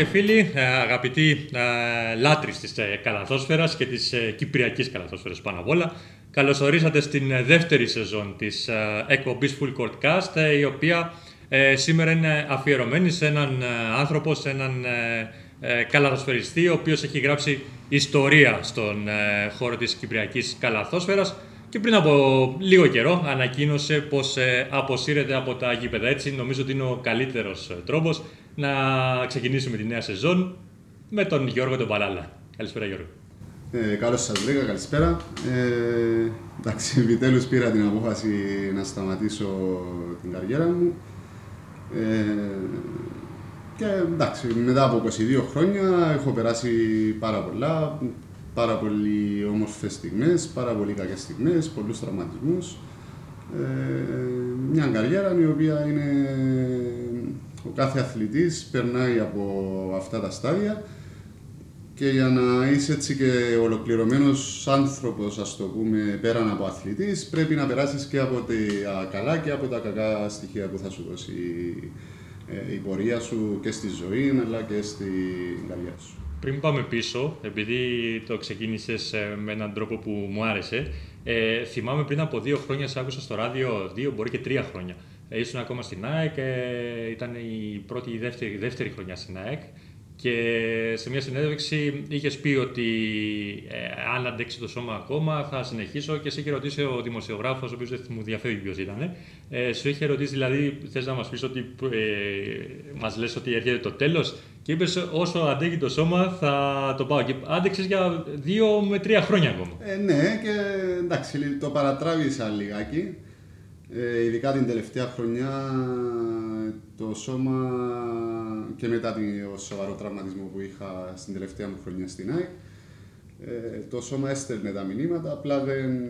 Και φίλοι, ε, αγαπητοί ε, λάτρεις της ε, καλαθόσφαιρας και της ε, κυπριακής καλαθόσφαιρας πάνω απ' όλα, καλωσορίσατε στην ε, δεύτερη σεζόν της ε, εκπομπής Full Court Cast, ε, η οποία ε, σήμερα είναι αφιερωμένη σε έναν ε, άνθρωπο, σε έναν ε, ε, καλαθοσφαιριστή, ο οποίος έχει γράψει ιστορία στον ε, χώρο της κυπριακής καλαθόσφαιρας και πριν από λίγο καιρό ανακοίνωσε πως ε, αποσύρεται από τα γήπεδα. Έτσι νομίζω ότι είναι ο καλύτερος ε, τρόπος να ξεκινήσουμε τη νέα σεζόν με τον Γιώργο τον Παλάλα. Καλησπέρα Γιώργο. Ε, Καλώς σας βρήκα, καλησπέρα. Ε, εντάξει, επιτέλους πήρα την απόφαση να σταματήσω την καριέρα μου. Ε, και εντάξει, μετά από 22 χρόνια έχω περάσει πάρα πολλά, πάρα πολύ όμορφες στιγμές, πάρα πολύ κακές στιγμές, πολλούς τραυματισμούς. Ε, μια καριέρα η οποία είναι ο κάθε αθλητής περνάει από αυτά τα στάδια και για να είσαι έτσι και ολοκληρωμένος άνθρωπος, ας το πούμε, πέραν από αθλητής, πρέπει να περάσεις και από τα καλά και από τα κακά στοιχεία που θα σου δώσει ε, η πορεία σου και στη ζωή, αλλά και στην καριέρα σου. Πριν πάμε πίσω, επειδή το ξεκίνησες ε, με έναν τρόπο που μου άρεσε, ε, θυμάμαι πριν από δύο χρόνια σε άκουσα στο ράδιο, δύο μπορεί και τρία χρόνια. Ε, ήσουν ακόμα στην ΑΕΚ, ε, ήταν η πρώτη ή δεύτερη, δεύτερη χρονιά στην ΑΕΚ και σε μια συνέντευξη είχες πει ότι ε, αν αντέξει το σώμα ακόμα θα συνεχίσω και σε είχε ρωτήσει ο δημοσιογράφος, ο οποίος δεν μου διαφεύγει ποιος ήταν. Ε, σου είχε ρωτήσει, δηλαδή, θες να μας πεις ότι ε, μας λες ότι έρχεται το τέλος; Και είπες, όσο αντέχει το σώμα θα το πάω. Και άντεξες για δύο με τρία χρόνια ακόμα. Ε, ναι, και εντάξει, το παρατράβησα λιγάκι. Ε, ειδικά την τελευταία χρονιά το σώμα και μετά το σοβαρό τραυματισμό που είχα στην τελευταία μου χρονιά στην ΑΕΚ ε, το σώμα έστελνε τα μηνύματα, απλά δεν...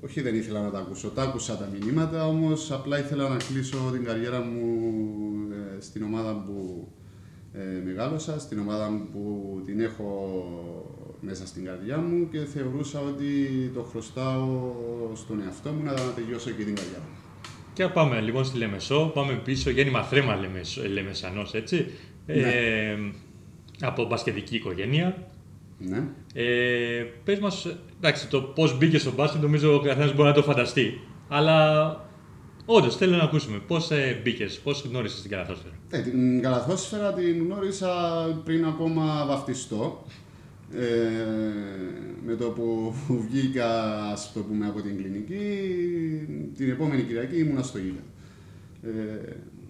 Όχι δεν ήθελα να τα ακούσω, τα άκουσα τα μηνύματα, όμως απλά ήθελα να κλείσω την καριέρα μου ε, στην ομάδα που ε, μεγάλωσα, στην ομάδα που την έχω μέσα στην καρδιά μου και θεωρούσα ότι το χρωστάω στον εαυτό μου να τελειώσω και την καρδιά μου. Και πάμε λοιπόν στη Λεμεσό, πάμε πίσω, γέννημα θρέμα Λεμεσ, Λεμεσανός, έτσι. Ναι. Ε, από μπασκετική οικογένεια. Ναι. Ε, πες μας, εντάξει, το πώς μπήκε στο μπάσκετ νομίζω ο καθένας μπορεί να το φανταστεί. Αλλά όντως θέλω να ακούσουμε πώς ε, μπήκες, πώς γνώρισες την καλαθόσφαιρα; Ε, την καλαθόσφαιρα την γνώρισα πριν ακόμα βαφτιστώ. Ε, με το που βγήκα ας το πούμε, από την κλινική, την επόμενη Κυριακή ήμουνα στο Ήλιο. Ε,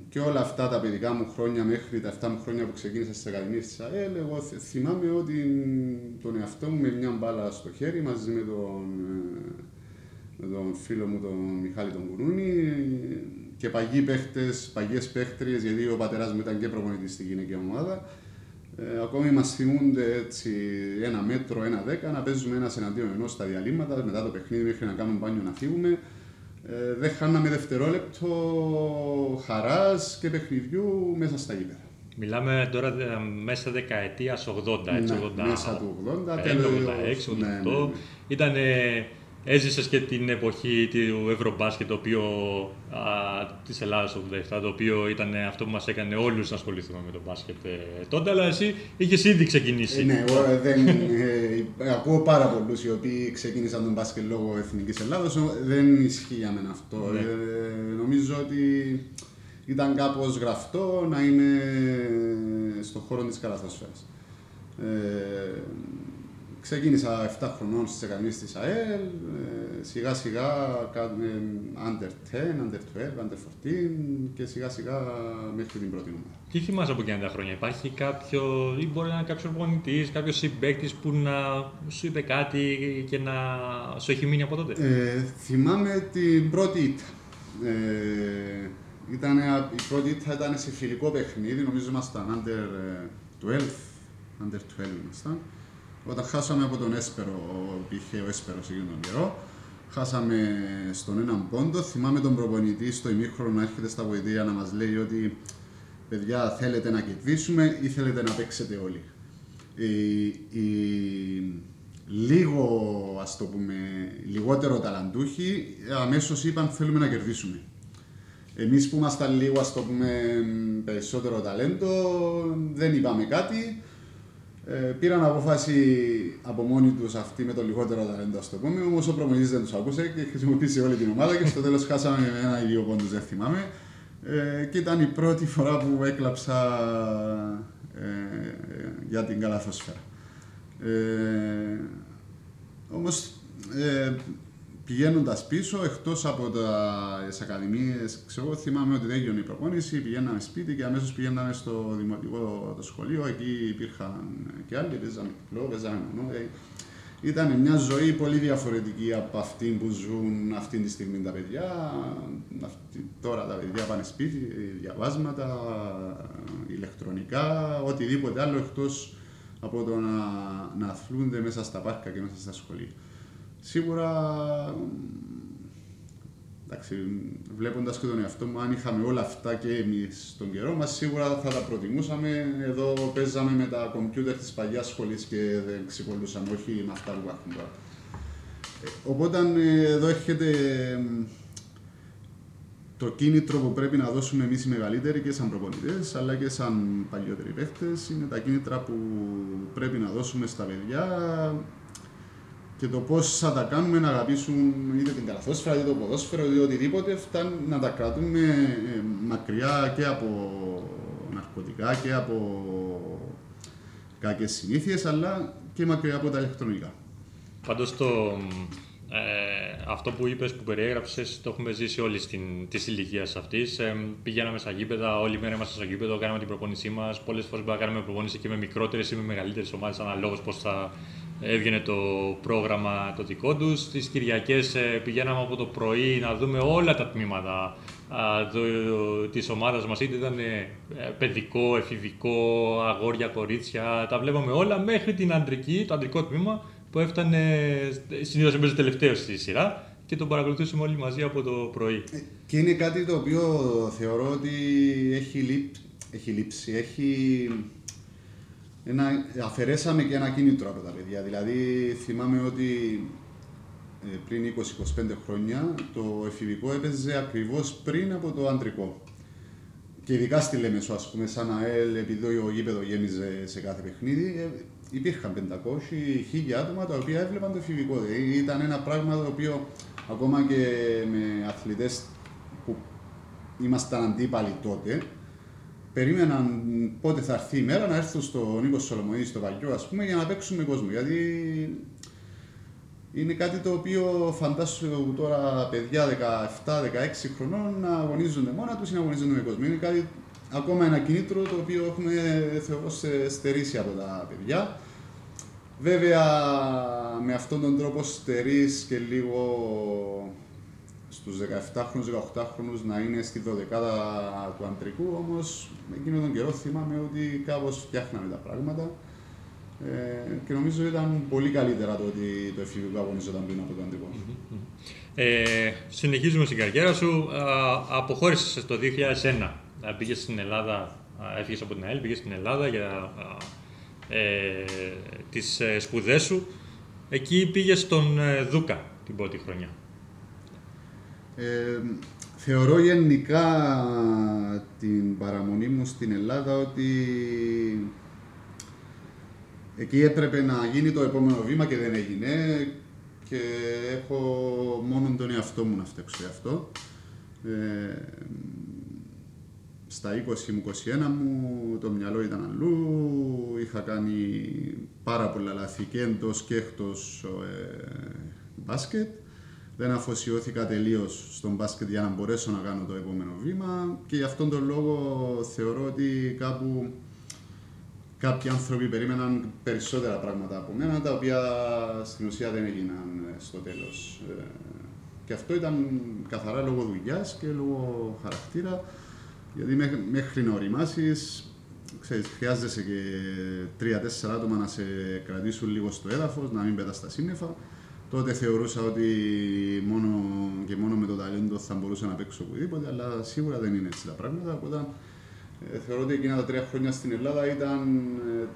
και όλα αυτά τα παιδικά μου χρόνια μέχρι τα 7 μου χρόνια που ξεκίνησα στις Ακαδημίες της ΑΕΛ, εγώ θ- θυμάμαι ότι τον εαυτό μου με μια μπάλα στο χέρι μαζί με τον, ε, με τον φίλο μου τον Μιχάλη τον Κουνούνη και παγιοί παίχτες, παγιές παίχτριες, γιατί ο πατέρας μου ήταν και προπονητής στη γυναικεία ομάδα. Ε, ακόμη μας θυμούνται έτσι ένα μέτρο, ένα δέκα, να παίζουμε ένας εναντίον ενός στα διαλύματα, μετά το παιχνίδι μέχρι να κάνουμε μπάνιο να φύγουμε. Ε, δεν χάναμε δευτερόλεπτο χαράς και παιχνιδιού μέσα στα γήπεδα. Μιλάμε τώρα ε, μέσα δεκαετίας 80, έτσι, Ναι, 80, μέσα του 80, 85, τέλος, 86, 88. ναι, ναι, ναι. Ήταν, έζησες και την εποχή του Ευρωμπάσκετ, το οποίο, α, της Ελλάδας το 87, το οποίο ήταν αυτό που μας έκανε όλους να ασχοληθούμε με το μπάσκετ ε, τότε, αλλά εσύ είχες ήδη ξεκινήσει. Ε, ναι, εγώ, ε, δεν, ε, ακούω πάρα πολλούς οι οποίοι ξεκίνησαν τον μπάσκετ λόγω Εθνικής Ελλάδος, ο- δεν ισχύει για μένα αυτό. Ναι. Ε, νομίζω ότι ήταν κάπως γραφτό να είμαι στον χώρο της καλαθόσφαιρας. Ε, ξεκίνησα 7 χρονών στις Ακαδημίες της ΑΕΛ, ε, σιγά σιγά κάνουμε under 10, under 12, under 14 και σιγά σιγά μέχρι την πρώτη ομάδα. Τι θυμάσαι από εκείνα τα χρόνια, υπάρχει κάποιο, ή μπορεί να είναι κάποιος προπονητή, κάποιος συμπαίκτης που να σου είπε κάτι και να σου έχει μείνει από τότε; Ε, θυμάμαι την πρώτη ήττα. Ε, ήταν, η πρώτη ήττα ήταν σε φιλικό παιχνίδι, νομίζω ήμασταν under ε, 12, under 12 ήμασταν. Όταν χάσαμε από τον Έσπερο, πήγε ο Έσπερος εκείνον τον καιρό, χάσαμε στον έναν πόντο. Θυμάμαι τον προπονητή στο ημίχρονο να έρχεται στα βοηθεία να μας λέει ότι παιδιά θέλετε να κερδίσουμε ή θέλετε να παίξετε όλοι. Οι, οι λίγο, ας το πούμε, λιγότερο ταλαντούχοι αμέσως είπαν θέλουμε να κερδίσουμε. Εμείς που ήμασταν λίγο, ας το πούμε, περισσότερο ταλέντο, δεν είπαμε κάτι. Ε, πήραν απόφαση από μόνοι τους αυτοί με το λιγότερο ταλέντο, ας το πούμε. Όμως ο προμηθευτή δεν τους ακούσε και χρησιμοποίησε όλη την ομάδα και στο τέλος χάσαμε με ένα ή δύο πόντους, δεν θυμάμαι. Ε, και ήταν η πρώτη φορά που έκλαψα ε, για την καλαθόσφαιρα. Ε, Όμως ε, πηγαίνοντας πίσω, εκτός από τις ακαδημίες, ξέρω, θυμάμαι ότι δεν έγινε η προπόνηση. Πηγαίναμε σπίτι και αμέσως πηγαίναμε στο δημοτικό το σχολείο. Εκεί υπήρχαν και άλλοι, παίζαμε κυκλό, παίζαμε μονό. Ε, ήταν μια ζωή πολύ διαφορετική από αυτή που ζουν αυτή τη στιγμή τα παιδιά. Αυτή, τώρα τα παιδιά πάνε σπίτι, διαβάσματα, ηλεκτρονικά, οτιδήποτε άλλο εκτός από το να, να αθλούνται μέσα στα πάρκα και μέσα στα σχολεία. Σίγουρα, εντάξει, βλέποντας και τον εαυτό μου, αν είχαμε όλα αυτά και εμείς στον καιρό μας, σίγουρα θα τα προτιμούσαμε. Εδώ παίζαμε με τα κομπιούτερ της παλιάς σχολής και δεν ξεκολούσαμε, όχι με αυτά που υπάρχουν τώρα. Ε, οπότε ε, εδώ έρχεται το κίνητρο που πρέπει να δώσουμε εμείς οι μεγαλύτεροι και σαν προπονητές, αλλά και σαν παλιότεροι παίχτε, είναι τα κίνητρα που πρέπει να δώσουμε στα παιδιά και το πώς θα τα κάνουμε να αγαπήσουν είτε την καλαθόσφαιρα, είτε το ποδόσφαιρο, είτε οτιδήποτε, φτάνει να τα κρατούμε ε, μακριά και από ναρκωτικά και από κακές συνήθειες, αλλά και μακριά από τα ηλεκτρονικά. Πάντως το, ε, αυτό που είπες, που περιέγραψες, το έχουμε ζήσει όλοι στην, της ηλικίας αυτής. Ε, πηγαίναμε στα γήπεδα, όλη μέρα είμαστε στο γήπεδο, κάναμε την προπόνησή μας. Πολλές φορές μπορούμε να κάνουμε προπόνηση και με μικρότερες ή με μεγαλύτερες ομάδες, αναλόγως πώς θα έβγαινε το πρόγραμμα το δικό τους. Τις Κυριακές ε, πηγαίναμε από το πρωί να δούμε όλα τα τμήματα της ομάδας μας, είτε ήταν ε, παιδικό, εφηβικό, αγόρια, κορίτσια. Τα βλέπαμε όλα μέχρι την αντρική, το αντρικό τμήμα που έφτανε συνήθως έμπαιζε τελευταίο στη σειρά και τον παρακολουθούσαμε όλοι μαζί από το πρωί. Ε, και είναι κάτι το οποίο θεωρώ ότι έχει, λείψει, έχει λείψει, έχει... Ένα, αφαιρέσαμε και ένα κίνητρο από τα παιδιά. Δηλαδή θυμάμαι ότι ε, πριν 20-25 χρόνια το εφηβικό έπαιζε ακριβώς πριν από το αντρικό. Και ειδικά στη Λέμεσο, ας πούμε, σαν ΑΕΛ, επειδή ο γήπεδο γέμιζε σε κάθε παιχνίδι, ε, υπήρχαν 500 άτομα τα οποία έβλεπαν το εφηβικό. Δηλαδή, ήταν ένα πράγμα το οποίο ακόμα και με αθλητές που ήμασταν αντίπαλοι τότε, περίμεναν πότε θα έρθει η μέρα να έρθουν στο Νίκος Σολομονίδη στο Βαγιό, ας πούμε, για να παίξουν με κόσμο. Γιατί είναι κάτι το οποίο φαντάσου τώρα παιδιά 17-16 χρονών να αγωνίζονται μόνα τους ή να αγωνίζονται με κόσμο. Είναι κάτι ακόμα ένα κίνητρο το οποίο έχουμε θεωρώ στερήσει από τα παιδιά. Βέβαια με αυτόν τον τρόπο στερείς και λίγο στους 17χρονους, 18χρονους να είναι στη 12η του αντρικού, όμως εκείνο τον καιρό θυμάμαι ότι κάπως φτιάχναμε τα πράγματα ε, και νομίζω ότι ήταν πολύ καλύτερα το ότι το εφηβικό αγωνίζονταν πριν από το αντρικό. Ε, συνεχίζουμε στην καριέρα σου. Αποχώρησες το 2001 πήγες στην Ελλάδα, έφυγες από την ΑΕΛ, πήγες στην Ελλάδα για ε, τις ε, σπουδές σου. Εκεί πήγες στον ε, Δούκα την πρώτη χρονιά. Ε, θεωρώ γενικά την παραμονή μου στην Ελλάδα ότι εκεί έπρεπε να γίνει το επόμενο βήμα και δεν έγινε και έχω μόνο τον εαυτό μου να φταίξω αυτό. Ε, στα 20 μου, 21 μου, το μυαλό ήταν αλλού, είχα κάνει πάρα πολλά λάθη και εντός και εκτός ε, μπάσκετ. Δεν αφοσιώθηκα τελείως στον μπάσκετ για να μπορέσω να κάνω το επόμενο βήμα και γι' αυτόν τον λόγο θεωρώ ότι κάπου κάποιοι άνθρωποι περίμεναν περισσότερα πράγματα από μένα, τα οποία στην ουσία δεν έγιναν στο τέλος. Ε, και αυτό ήταν καθαρά λόγω δουλειάς και λόγω χαρακτήρα. Γιατί μέχρι να οριμάσεις, ξέρεις, χρειάζεσαι και τρία-τέσσερα άτομα να σε κρατήσουν λίγο στο έδαφος, να μην πετάς τα σύννεφα. Τότε θεωρούσα ότι μόνο και μόνο με το ταλέντο θα μπορούσα να παίξω οπουδήποτε, αλλά σίγουρα δεν είναι έτσι τα πράγματα. Οπότε ε, θεωρώ ότι εκείνα τα τρία χρόνια στην Ελλάδα ήταν ε,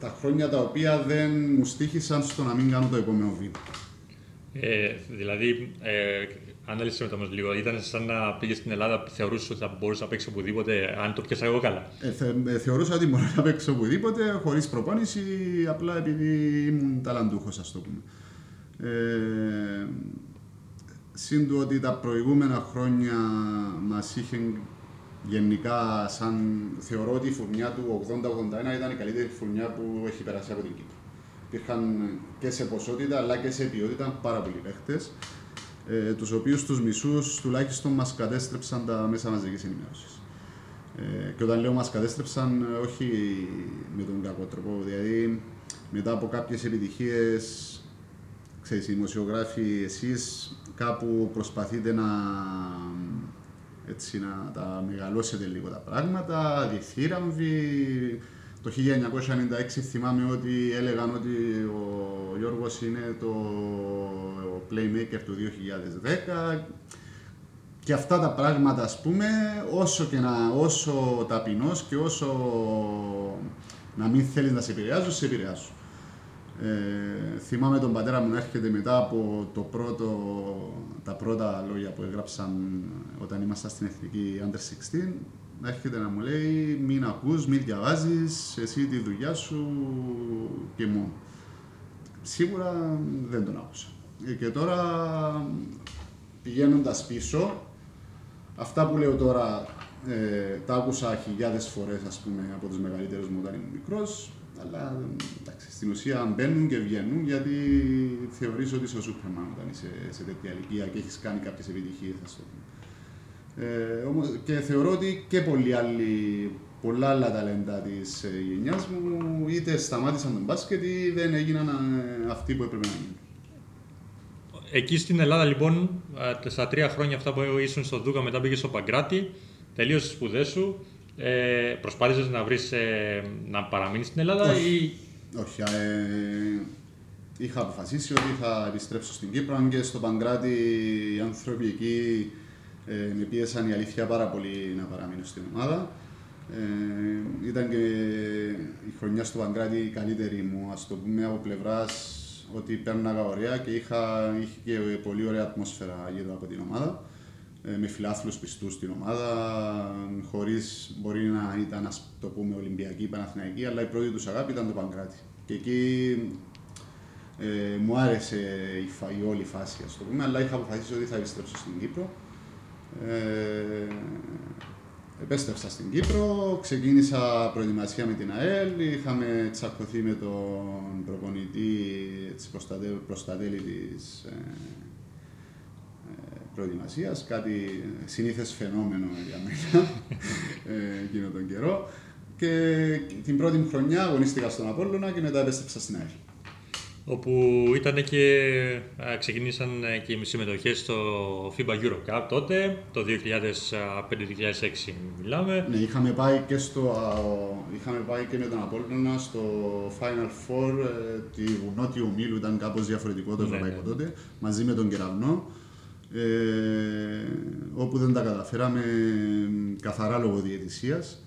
τα χρόνια τα οποία δεν μου στήχησαν στο να μην κάνω το επόμενο βήμα. Ε, δηλαδή, ε, ανάλυσε με το όμως λίγο, ήταν σαν να πήγες στην Ελλάδα, θεωρούσες ότι θα μπορούσες να παίξεις οπουδήποτε, αν το πιάσα εγώ καλά. Ε, θε, ε, θεωρούσα ότι μπορώ να παίξω οπουδήποτε χωρίς προπόνηση, απλά επειδή ήμουν ταλαντούχος, ας το πούμε. Ε, Συν του ότι τα προηγούμενα χρόνια μας είχε γενικά σαν θεωρώ ότι η φουρνιά του 80-81 ήταν η καλύτερη φουρνιά που έχει περάσει από την Κύπρο. Υπήρχαν και σε ποσότητα αλλά και σε ποιότητα πάρα πολλοί παίχτες ε, τους οποίους τους μισούς τουλάχιστον μας κατέστρεψαν τα μέσα μαζικής ενημέρωσης. Ε, και όταν λέω μας κατέστρεψαν, ε, όχι με τον κακό τρόπο, δηλαδή μετά από κάποιες επιτυχίες, ξέρεις, οι δημοσιογράφοι, εσείς κάπου προσπαθείτε να, έτσι, να τα μεγαλώσετε λίγο τα πράγματα, διθύραμβοι. Το 1996 θυμάμαι ότι έλεγαν ότι ο Γιώργος είναι το playmaker του 2010 και αυτά τα πράγματα ας πούμε όσο και να, όσο ταπεινός και όσο να μην θέλεις να σε επηρεάζουν, σε επηρεάζουν. Ε, θυμάμαι τον πατέρα μου να έρχεται μετά από το πρώτο, τα πρώτα λόγια που έγραψαν όταν ήμασταν στην εθνική Under 16 να έρχεται να μου λέει μην ακούς, μην διαβάζεις, εσύ τη δουλειά σου και μόνο. Σίγουρα δεν τον άκουσα. Ε, Και τώρα πηγαίνοντας πίσω, αυτά που λέω τώρα ε, τα άκουσα χιλιάδες φορές ας πούμε από τους μεγαλύτερους μου όταν ήμουν μικρός, αλλά εντάξει, στην ουσία μπαίνουν και βγαίνουν γιατί θεωρείς ότι είσαι ο Σούπερμαν όταν είσαι σε τέτοια ηλικία και έχεις κάνει κάποιες επιτυχίες, ας το πούμε. Ε, όμως, και θεωρώ ότι και πολλοί άλλοι, πολλά άλλα ταλέντα της ε, γενιάς μου είτε σταμάτησαν τον μπάσκετ ή δεν έγιναν ε, αυτοί που έπρεπε να γίνουν. Εκεί στην Ελλάδα, λοιπόν, ε, στα τρία χρόνια αυτά που ήσουν στο Δούκα, μετά πήγες στο Παγκράτη, τελείωσες τις σπουδές σου. Ε, προσπάθησες να βρεις ε, να παραμείνεις στην Ελλάδα Όχι. ή. Όχι, ε, είχα αποφασίσει ότι θα επιστρέψω στην Κύπρο, αν και στο Παγκράτη οι άνθρωποι εκεί ε, με πίεσαν η αλήθεια πάρα πολύ να παραμείνω στην ομάδα. Ε, ήταν και η χρονιά στο Παγκράτη η καλύτερη μου, ας το πούμε, από πλευράς ότι πέρναγα ωραία και είχα, είχε και πολύ ωραία ατμόσφαιρα γύρω από την ομάδα. Ε, με φιλάθλους πιστούς στην ομάδα, χωρίς μπορεί να ήταν, ας το πούμε, Ολυμπιακή ή Παναθηναϊκή, αλλά η πρώτη τους αγάπη ήταν το Παγκράτη. Και εκεί ε, μου άρεσε η, φα- η όλη φάση, ας το πούμε, αλλά είχα αποφασίσει ότι θα επιστρέψω στην Κύπρο. Ε, επέστρεψα στην Κύπρο, ξεκίνησα προετοιμασία με την ΑΕΛ, είχαμε τσακωθεί με τον προπονητή έτσι, προς, τα, τε- προς τα τέλη της ε, ε, προετοιμασίας, κάτι συνήθες φαινόμενο για μένα ε, εκείνο τον καιρό. Και την πρώτη μου χρονιά αγωνίστηκα στον Απόλλωνα και μετά επέστρεψα στην ΑΕΛ. Όπου ήταν και α, ξεκινήσαν ε, και οι συμμετοχές στο FIBA Euro Cup τότε, το 2005-2006 μιλάμε. Ναι, είχαμε πάει και, στο, α, είχαμε πάει και με τον Απόλλωνα στο Final Four ε, του Νότιου Ομίλου, ήταν κάπως διαφορετικό το Ναι, ευρωπαϊκό ναι. τότε, μαζί με τον Κεραυνό, ε, όπου δεν τα καταφέραμε ε, καθαρά λόγω διαιτησίας, ε,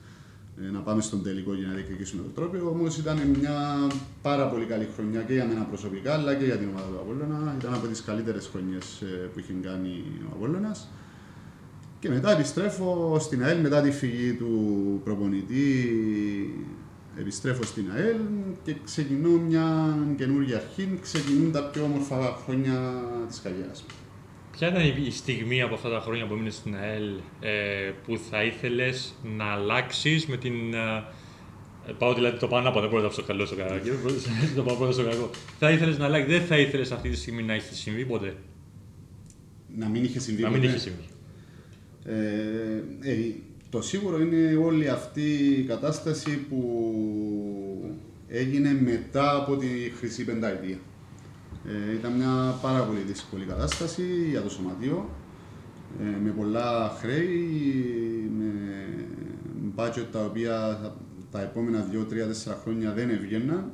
να πάμε στον τελικό για να διεκδικήσουμε το τρόπιο. Όμω ήταν μια πάρα πολύ καλή χρονιά και για μένα προσωπικά, αλλά και για την ομάδα του Απόλλωνα. Ήταν από τις καλύτερες χρονιές ε, που είχε κάνει ο Απόλλωνας. Και μετά επιστρέφω στην ΑΕΛ μετά τη φυγή του προπονητή. Επιστρέφω στην ΑΕΛ και ξεκινώ μια καινούργια αρχή. Ξεκινούν τα πιο όμορφα χρόνια της καριέρας μου. Ποια ήταν η- η στιγμή από αυτά τα χρόνια που έμεινες στην ΑΕΛ ε, που θα ήθελες να αλλάξεις με την... ε, πάω δηλαδή το πάνω από δεν μπορώ να το καλό στο κακό. το πάω πρώτα στο κακό. Θα ήθελες να αλλάξεις, δεν θα ήθελες αυτή τη στιγμή να έχει συμβεί ποτέ; Να μην είχε συμβεί Να μην ποτέ. είχε συμβεί. Ε, ε, το σίγουρο είναι όλη αυτή η κατάσταση που έγινε μετά από τη χρυσή πενταετία. Ε, ήταν μια πάρα πολύ δύσκολη κατάσταση για το σωματείο, ε, με πολλά χρέη, με budget τα οποία τα επόμενα 2-3-4 χρόνια δεν έβγαιναν.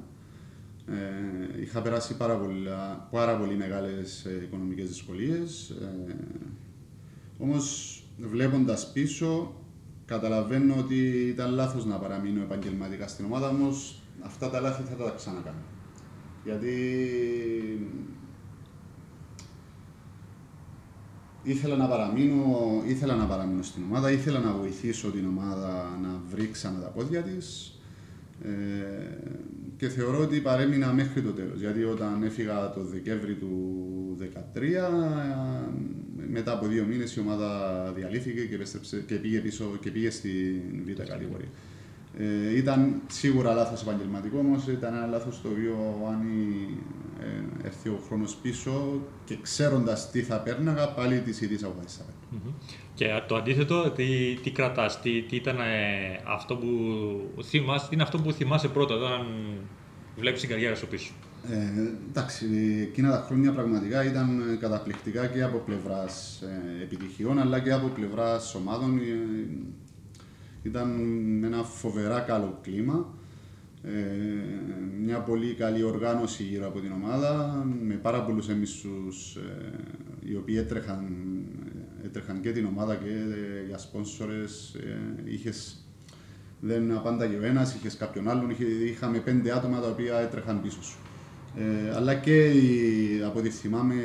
Ε, είχα περάσει πάρα, πολλά, πάρα πολύ μεγάλες ε, οικονομικές δυσκολίες. Ε, όμως βλέποντας πίσω καταλαβαίνω ότι ήταν λάθος να παραμείνω επαγγελματικά στην ομάδα, όμως αυτά τα λάθη θα τα ξανακάνω. Γιατί ήθελα να παραμείνω, ήθελα να παραμείνω στην ομάδα, ήθελα να βοηθήσω την ομάδα να βρει ξανά τα πόδια της ε, και θεωρώ ότι παρέμεινα μέχρι το τέλος. Γιατί όταν έφυγα το Δεκέμβρη του 2013, μετά από δύο μήνες η ομάδα διαλύθηκε και, επέστρεψε, και πήγε πίσω και πήγε στην β' κατηγορία. Ε, ήταν σίγουρα λάθος επαγγελματικό, όμως ήταν ένα λάθος το οποίο αν ε, έρθει ο χρόνος πίσω και ξέροντας τι θα πέρναγα, πάλι τη ίδιες αποφάσεις θα πέρναγα. Και το αντίθετο, τι, τι κρατάς, τι, τι ήταν ε, αυτό που θυμάσαι, τι είναι αυτό που θυμάσαι πρώτα όταν βλέπεις την καριέρα σου πίσω; Ε, εντάξει, εκείνα τα χρόνια πραγματικά ήταν καταπληκτικά και από πλευράς ε, επιτυχιών αλλά και από πλευράς ομάδων. Ε, ήταν ένα φοβερά καλό κλίμα. Ε, μια πολύ καλή οργάνωση γύρω από την ομάδα, με πάρα πολλούς εμισούς ε, οι οποίοι έτρεχαν, έτρεχαν και την ομάδα και ε, για σπόνσορες. Ε, είχες, δεν απάνταγε ο ένας, είχες κάποιον άλλον, είχε, είχαμε πέντε άτομα τα οποία έτρεχαν πίσω σου. Ε, αλλά και η, από ό,τι θυμάμαι,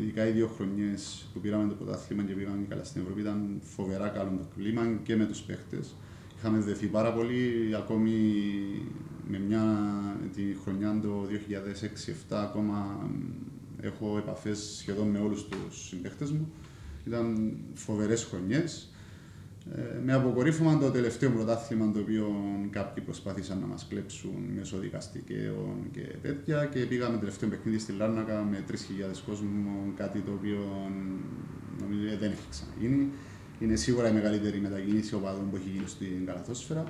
ειδικά οι δύο χρονιές που πήραμε το πρωτάθλημα και πήγαμε καλά στην Ευρώπη, ήταν φοβερά καλό το κλίμα και με τους παίχτες. Είχαμε δεθεί πάρα πολύ, ακόμη με μια τη χρονιά το 2006-2007 ακόμα έχω επαφές σχεδόν με όλους τους συμπαίχτες μου. Ήταν φοβερές χρονιές. Ε, με αποκορύφωμα το τελευταίο πρωτάθλημα το οποίο κάποιοι προσπάθησαν να μας κλέψουν μέσω δικαστικών και τέτοια και πήγαμε τελευταίο παιχνίδι στη Λάρνακα με 3.000 κόσμο, κάτι το οποίο νομίζω δεν έχει ξαναγίνει. Είναι σίγουρα η μεγαλύτερη μετακίνηση οπαδών που έχει γίνει στην Καλαθόσφαιρα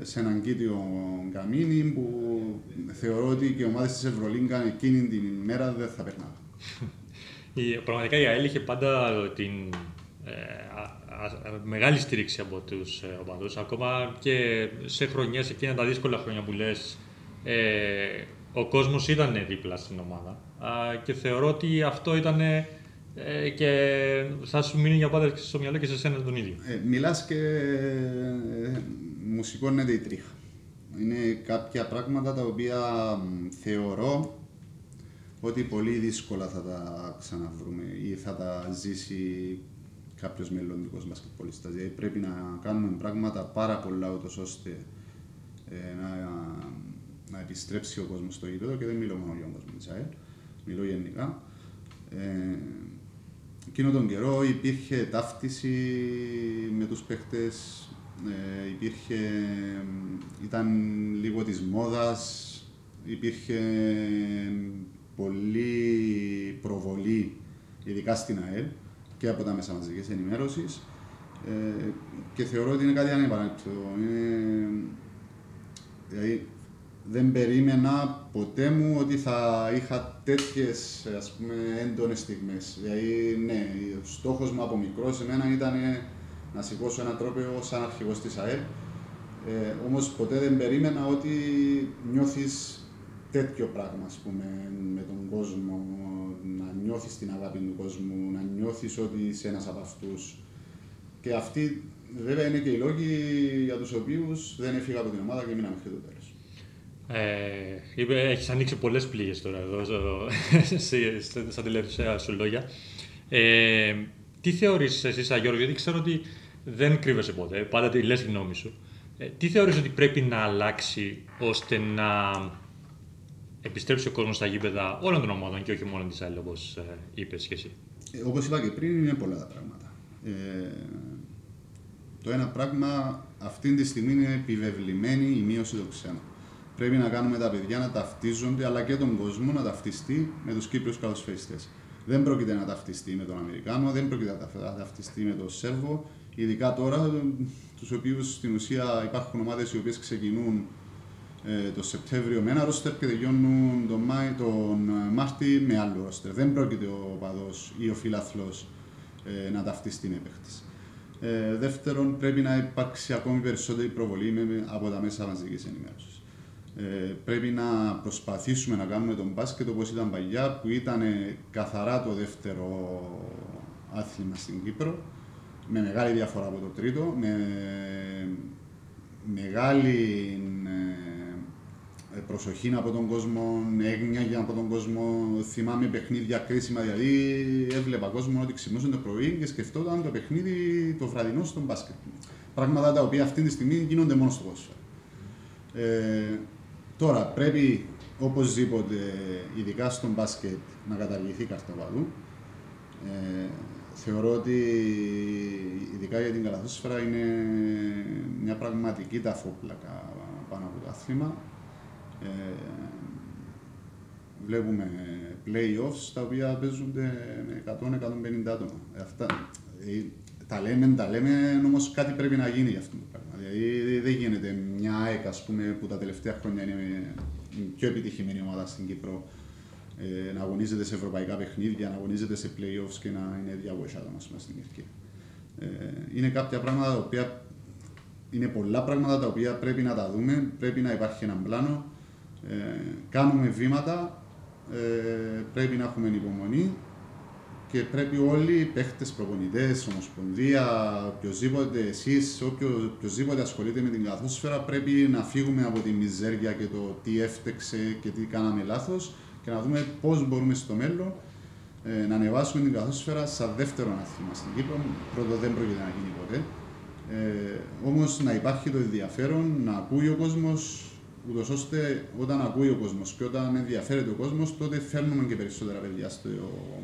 ε, σε έναν κήτιο καμίνι που θεωρώ ότι και οι ομάδες της Ευρωλίγκα εκείνη την ημέρα δεν θα περνάνε. Η, πραγματικά η ΑΕΛ είχε πάντα την ε, μεγάλη στήριξη από τους ε, οπαδούς, ακόμα και σε χρονιές, εκείνα τα δύσκολα χρόνια που λες, ε, ο κόσμος ήταν δίπλα στην ομάδα και θεωρώ ότι αυτό ήταν ε, και θα σου μείνει για πάντα στο μυαλό και σε σένα τον ίδιο. Ε, μιλάς και ε, μου σηκώνεται η τρίχα. Είναι κάποια πράγματα τα οποία θεωρώ ότι πολύ δύσκολα θα τα ξαναβρούμε ή θα τα ζήσει κάποιος μελλοντικός μπασκετπολίστα. Δηλαδή πρέπει να κάνουμε πράγματα πάρα πολλά ούτως ώστε ε, να, να επιστρέψει ο κόσμος στο γήπεδο και δεν μιλώ μόνο για τον κόσμο της ΑΕΛ, μιλώ γενικά. Ε, εκείνο τον καιρό υπήρχε ταύτιση με τους παίχτες, ε, υπήρχε, ήταν λίγο της μόδας, υπήρχε πολύ προβολή, ειδικά στην ΑΕΛ και από τα μέσα μαζικής ενημέρωσης. Ε, και θεωρώ ότι είναι κάτι ανεπανάληπτο. Είναι, δηλαδή, δεν περίμενα ποτέ μου ότι θα είχα τέτοιες έντονες στιγμές. Δηλαδή, ναι, ο στόχος μου από μικρό σε μένα ήταν να σηκώσω ένα τρόπαιο σαν αρχηγός της ΑΕΠ. Ε, Όμως ποτέ δεν περίμενα ότι νιώθεις τέτοιο πράγμα, ας πούμε, με τον κόσμο, να νιώθεις την αγάπη του κόσμου, να νιώθεις ότι είσαι ένας από αυτούς. Και αυτοί βέβαια είναι και οι λόγοι για τους οποίους δεν έφυγα από την ομάδα και μείνα μέχρι το τέλος. Ε, είπε, έχεις ανοίξει πολλές πληγές τώρα εδώ, στα τελευταία σου λόγια. Ε, τι θεωρείς εσύ σαν Γιώργος, γιατί ξέρω ότι δεν κρύβεσαι ποτέ, πάντα τη λες γνώμη σου. Ε, τι θεωρείς ότι πρέπει να αλλάξει ώστε να επιστρέψει ο κόσμος στα γήπεδα όλων των ομάδων και όχι μόνο της άλλη, όπως είπες και εσύ. Ε, όπως είπα και πριν, είναι πολλά τα πράγματα. Ε, το ένα πράγμα αυτή τη στιγμή είναι επιβεβλημένη η μείωση των ξένων. Πρέπει να κάνουμε τα παιδιά να ταυτίζονται, αλλά και τον κόσμο να ταυτιστεί με τους Κύπριους καλοσφαιριστές. Δεν πρόκειται να ταυτιστεί με τον Αμερικάνο, δεν πρόκειται να ταυτιστεί με τον Σέρβο, ειδικά τώρα, τους οποίους στην ουσία υπάρχουν ομάδες οι οποίες ξεκινούν ε, το Σεπτέμβριο με ένα ρόστερ και τελειώνουν τον, Μάη, τον ε, Μάρτι με άλλο ρόστερ. Δεν πρόκειται ο παδό ή ο φίλαθλο ε, να ταυτιστεί με παίχτη. Ε, δεύτερον, πρέπει να υπάρξει ακόμη περισσότερη προβολή με- από τα μέσα μαζικής ενημέρωσης. Ε, πρέπει να προσπαθήσουμε να κάνουμε τον μπάσκετ όπως ήταν παλιά, που ήταν καθαρά το δεύτερο άθλημα στην Κύπρο, με μεγάλη διαφορά από το τρίτο, με μεγάλη ε, προσοχή από τον κόσμο, έγνοια από τον κόσμο. Θυμάμαι παιχνίδια κρίσιμα, δηλαδή έβλεπα κόσμο ότι ξυπνούσε το πρωί και σκεφτόταν το παιχνίδι το βραδινό στον μπάσκετ. Πράγματα τα οποία αυτή τη στιγμή γίνονται μόνος στο ποδόσφαιρο. Ε, τώρα πρέπει οπωσδήποτε, ειδικά στον μπάσκετ, να καταργηθεί η κάρτα παδού. Ε, θεωρώ ότι ειδικά για την καλαθόσφαιρα είναι μια πραγματική ταφόπλακα πάνω από το άθλημα. Ε, βλέπουμε play-offs τα οποία παίζονται με 100-150 άτομα. Ε, Αυτά, ε, τα λέμε, τα λέμε, όμως κάτι πρέπει να γίνει για αυτό το πράγμα. Δηλαδή δεν γίνεται μια ΑΕΚ, ας πούμε, που τα τελευταία χρόνια είναι η πιο επιτυχημένη ομάδα στην Κύπρο, ε, να αγωνίζεται σε ευρωπαϊκά παιχνίδια, να αγωνίζεται σε play-offs και να είναι 200 άτομα ας πούμε, στην Κυρκή. Ε, είναι κάποια πράγματα τα οποία είναι πολλά πράγματα τα οποία πρέπει να τα δούμε, πρέπει να υπάρχει ένα πλάνο. Ε, κάνουμε βήματα, ε, πρέπει να έχουμε υπομονή και πρέπει όλοι οι παίχτες, προπονητές, ομοσπονδία, οποιοδήποτε εσείς, όποιο, οποιοδήποτε ασχολείται με την καθόσφαιρα πρέπει να φύγουμε από τη μιζέρια και το τι έφτεξε και τι κάναμε λάθος και να δούμε πώς μπορούμε στο μέλλον ε, να ανεβάσουμε την καθόσφαιρα σαν δεύτερο άθλημα στην Κύπρο. Πρώτο δεν πρόκειται να γίνει ποτέ. Ε, Όμως να υπάρχει το ενδιαφέρον, να ακούει ο κόσμος, ούτως ώστε όταν ακούει ο κόσμος και όταν ενδιαφέρεται ο κόσμος, τότε φέρνουμε και περισσότερα παιδιά στο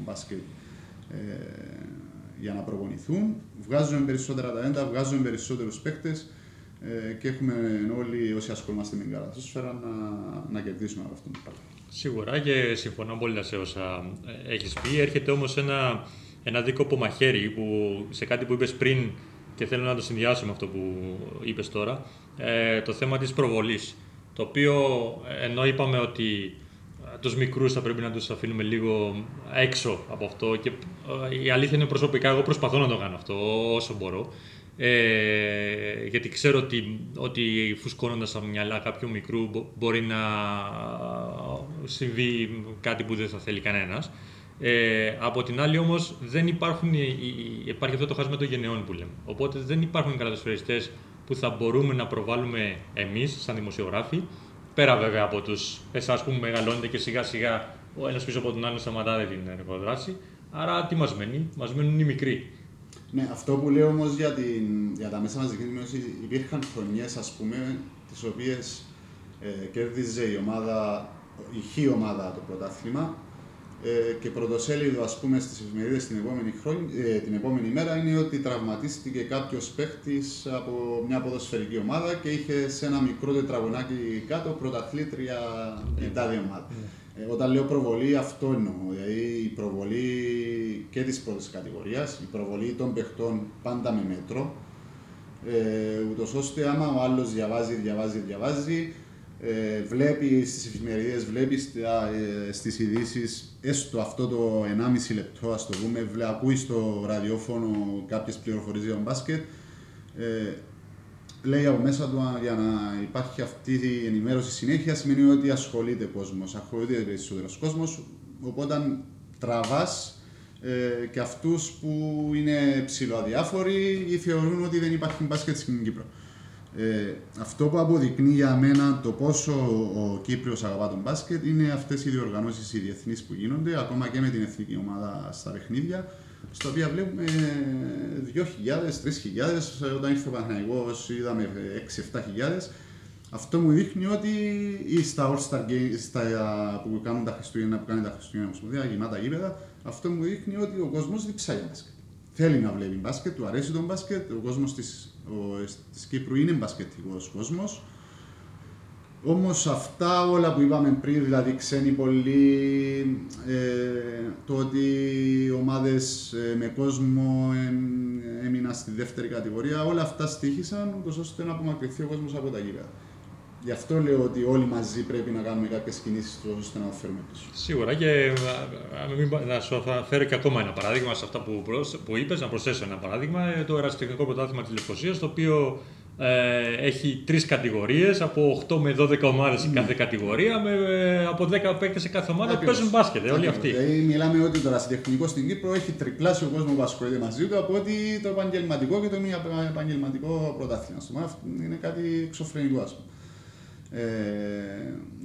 μπάσκετ ε, για να προπονηθούν. Βγάζουμε περισσότερα ταλέντα, βγάζουμε περισσότερους παίκτες ε, και έχουμε όλοι όσοι ασχολούμαστε με την καλαθόσφαιρα να, να κερδίσουμε από αυτό το πράγμα. Σίγουρα και συμφωνώ πολύ σε όσα έχεις πει. Έρχεται όμως ένα, ένα δίκοπο μαχαίρι που σε κάτι που είπες πριν και θέλω να το συνδυάσω με αυτό που είπες τώρα. Ε, το θέμα της προβολής. Το οποίο ενώ είπαμε ότι τους μικρούς θα πρέπει να τους αφήνουμε λίγο έξω από αυτό και ε, η αλήθεια είναι προσωπικά εγώ προσπαθώ να το κάνω αυτό όσο μπορώ. Ε, γιατί ξέρω ότι, ότι φουσκώνοντας τα μυαλά κάποιου μικρού μπο- μπορεί να συμβεί κάτι που δεν θα θέλει κανένας. Ε, από την άλλη όμως δεν υπάρχουν, οι- οι- υπάρχει αυτό το χάσμα των γενεών που λέμε. Οπότε δεν υπάρχουν καλατοσφαιριστές που θα μπορούμε να προβάλλουμε εμείς σαν δημοσιογράφοι, πέρα βέβαια από τους εσάς που μεγαλώνετε και σιγά σιγά ο ένας πίσω από τον άλλο σταματάτε την εργοδράση. Άρα τι μας μένει, μας μένουν οι μικροί. Ναι, αυτό που λέω όμως για, την- για τα μέσα μαζικής ενημέρωσης, υπήρχαν χρονιές, ας πούμε, τις οποίες ε, κέρδιζε η ομάδα, η χ ομάδα το πρωτάθλημα ε, και πρωτοσέλιδο, ας πούμε, στις εφημερίδες την επόμενη, χρόν- ε, την επόμενη μέρα είναι ότι τραυματίστηκε κάποιος παίχτης από μια ποδοσφαιρική ομάδα και είχε σε ένα μικρό τετραγωνάκι κάτω πρωταθλήτρια η τάδε ομάδα. Ε, όταν λέω προβολή, αυτό εννοώ. Δηλαδή η προβολή και της πρώτης κατηγορίας, η προβολή των παιχτών πάντα με μέτρο, ε, ούτως ώστε άμα ο άλλος διαβάζει, διαβάζει, διαβάζει, ε, βλέπει στις εφημερίδες, βλέπει στα, ε, στις ειδήσεις έστω αυτό το 1,5 λεπτό, ας το πούμε, βλέ, ακούει στο ραδιόφωνο κάποιες πληροφορίες για τον μπάσκετ, ε, λέει από μέσα του α, για να υπάρχει αυτή η ενημέρωση συνέχεια σημαίνει ότι ασχολείται κόσμος, ασχολείται περισσότερος κόσμος, οπότε τραβάς ε, και αυτούς που είναι ψηλοαδιάφοροι ή θεωρούν ότι δεν υπάρχει μπάσκετ στην Κύπρο. Ε, αυτό που αποδεικνύει για μένα το πόσο ο Κύπριος αγαπά τον μπάσκετ είναι αυτές οι διοργανώσεις οι διεθνείς που γίνονται, ακόμα και με την εθνική ομάδα στα παιχνίδια, στα οποία βλέπουμε 2.000, 3.000, όταν ήρθε ο Παναθηναϊκός είδαμε 6-7.000. Αυτό μου δείχνει ότι ή στα All Star Games στα, που κάνουν τα Χριστούγεννα, που κάνει τα Χριστούγεννα Ομοσπονδία, γεμάτα γήπεδα, αυτό μου δείχνει ότι ο κόσμος διψάει για μπάσκετ. Θέλει να βλέπει μπάσκετ, του αρέσει τον μπάσκετ, ο κόσμος τη της Κύπρου είναι μπασκετικός κόσμος. Όμως αυτά όλα που είπαμε πριν, δηλαδή ξένοι πολλοί, ε, το ότι οι ομάδε με κόσμο ε, έμειναν στη δεύτερη κατηγορία, όλα αυτά στήχησαν ούτως ώστε να απομακρυνθεί ο κόσμος από τα γήπεδα. Γι' αυτό λέω ότι όλοι μαζί πρέπει να κάνουμε κάποιες κινήσεις ώστε να το φέρουμε πίσω. Σίγουρα και α, α, μην πα- να σου φέρω και ακόμα ένα παράδειγμα σε αυτά που, προσ- που είπες, να προσθέσω ένα παράδειγμα, ε, το ερασιτεχνικό πρωτάθλημα της Λευκοσίας, το οποίο ε, έχει τρεις κατηγορίες, από 8 με 12 ομάδες σε κάθε κατηγορία, με, ε, από 10 παίκτες σε κάθε ομάδα που Ακριβώς. παίζουν μπάσκετ, ε, όλοι Ακριβώς. αυτοί. Δηλαδή, μιλάμε ότι το ρασιτεχνικό στην Κύπρο έχει τριπλάσιο κόσμος που ασχολείται μαζί του από ότι το επαγγελματικό και το μη επαγγελματικό πρωτάθλημα. ας πούμε. Αυτό είναι κάτι εξωφρενικό, ας πούμε. Ε,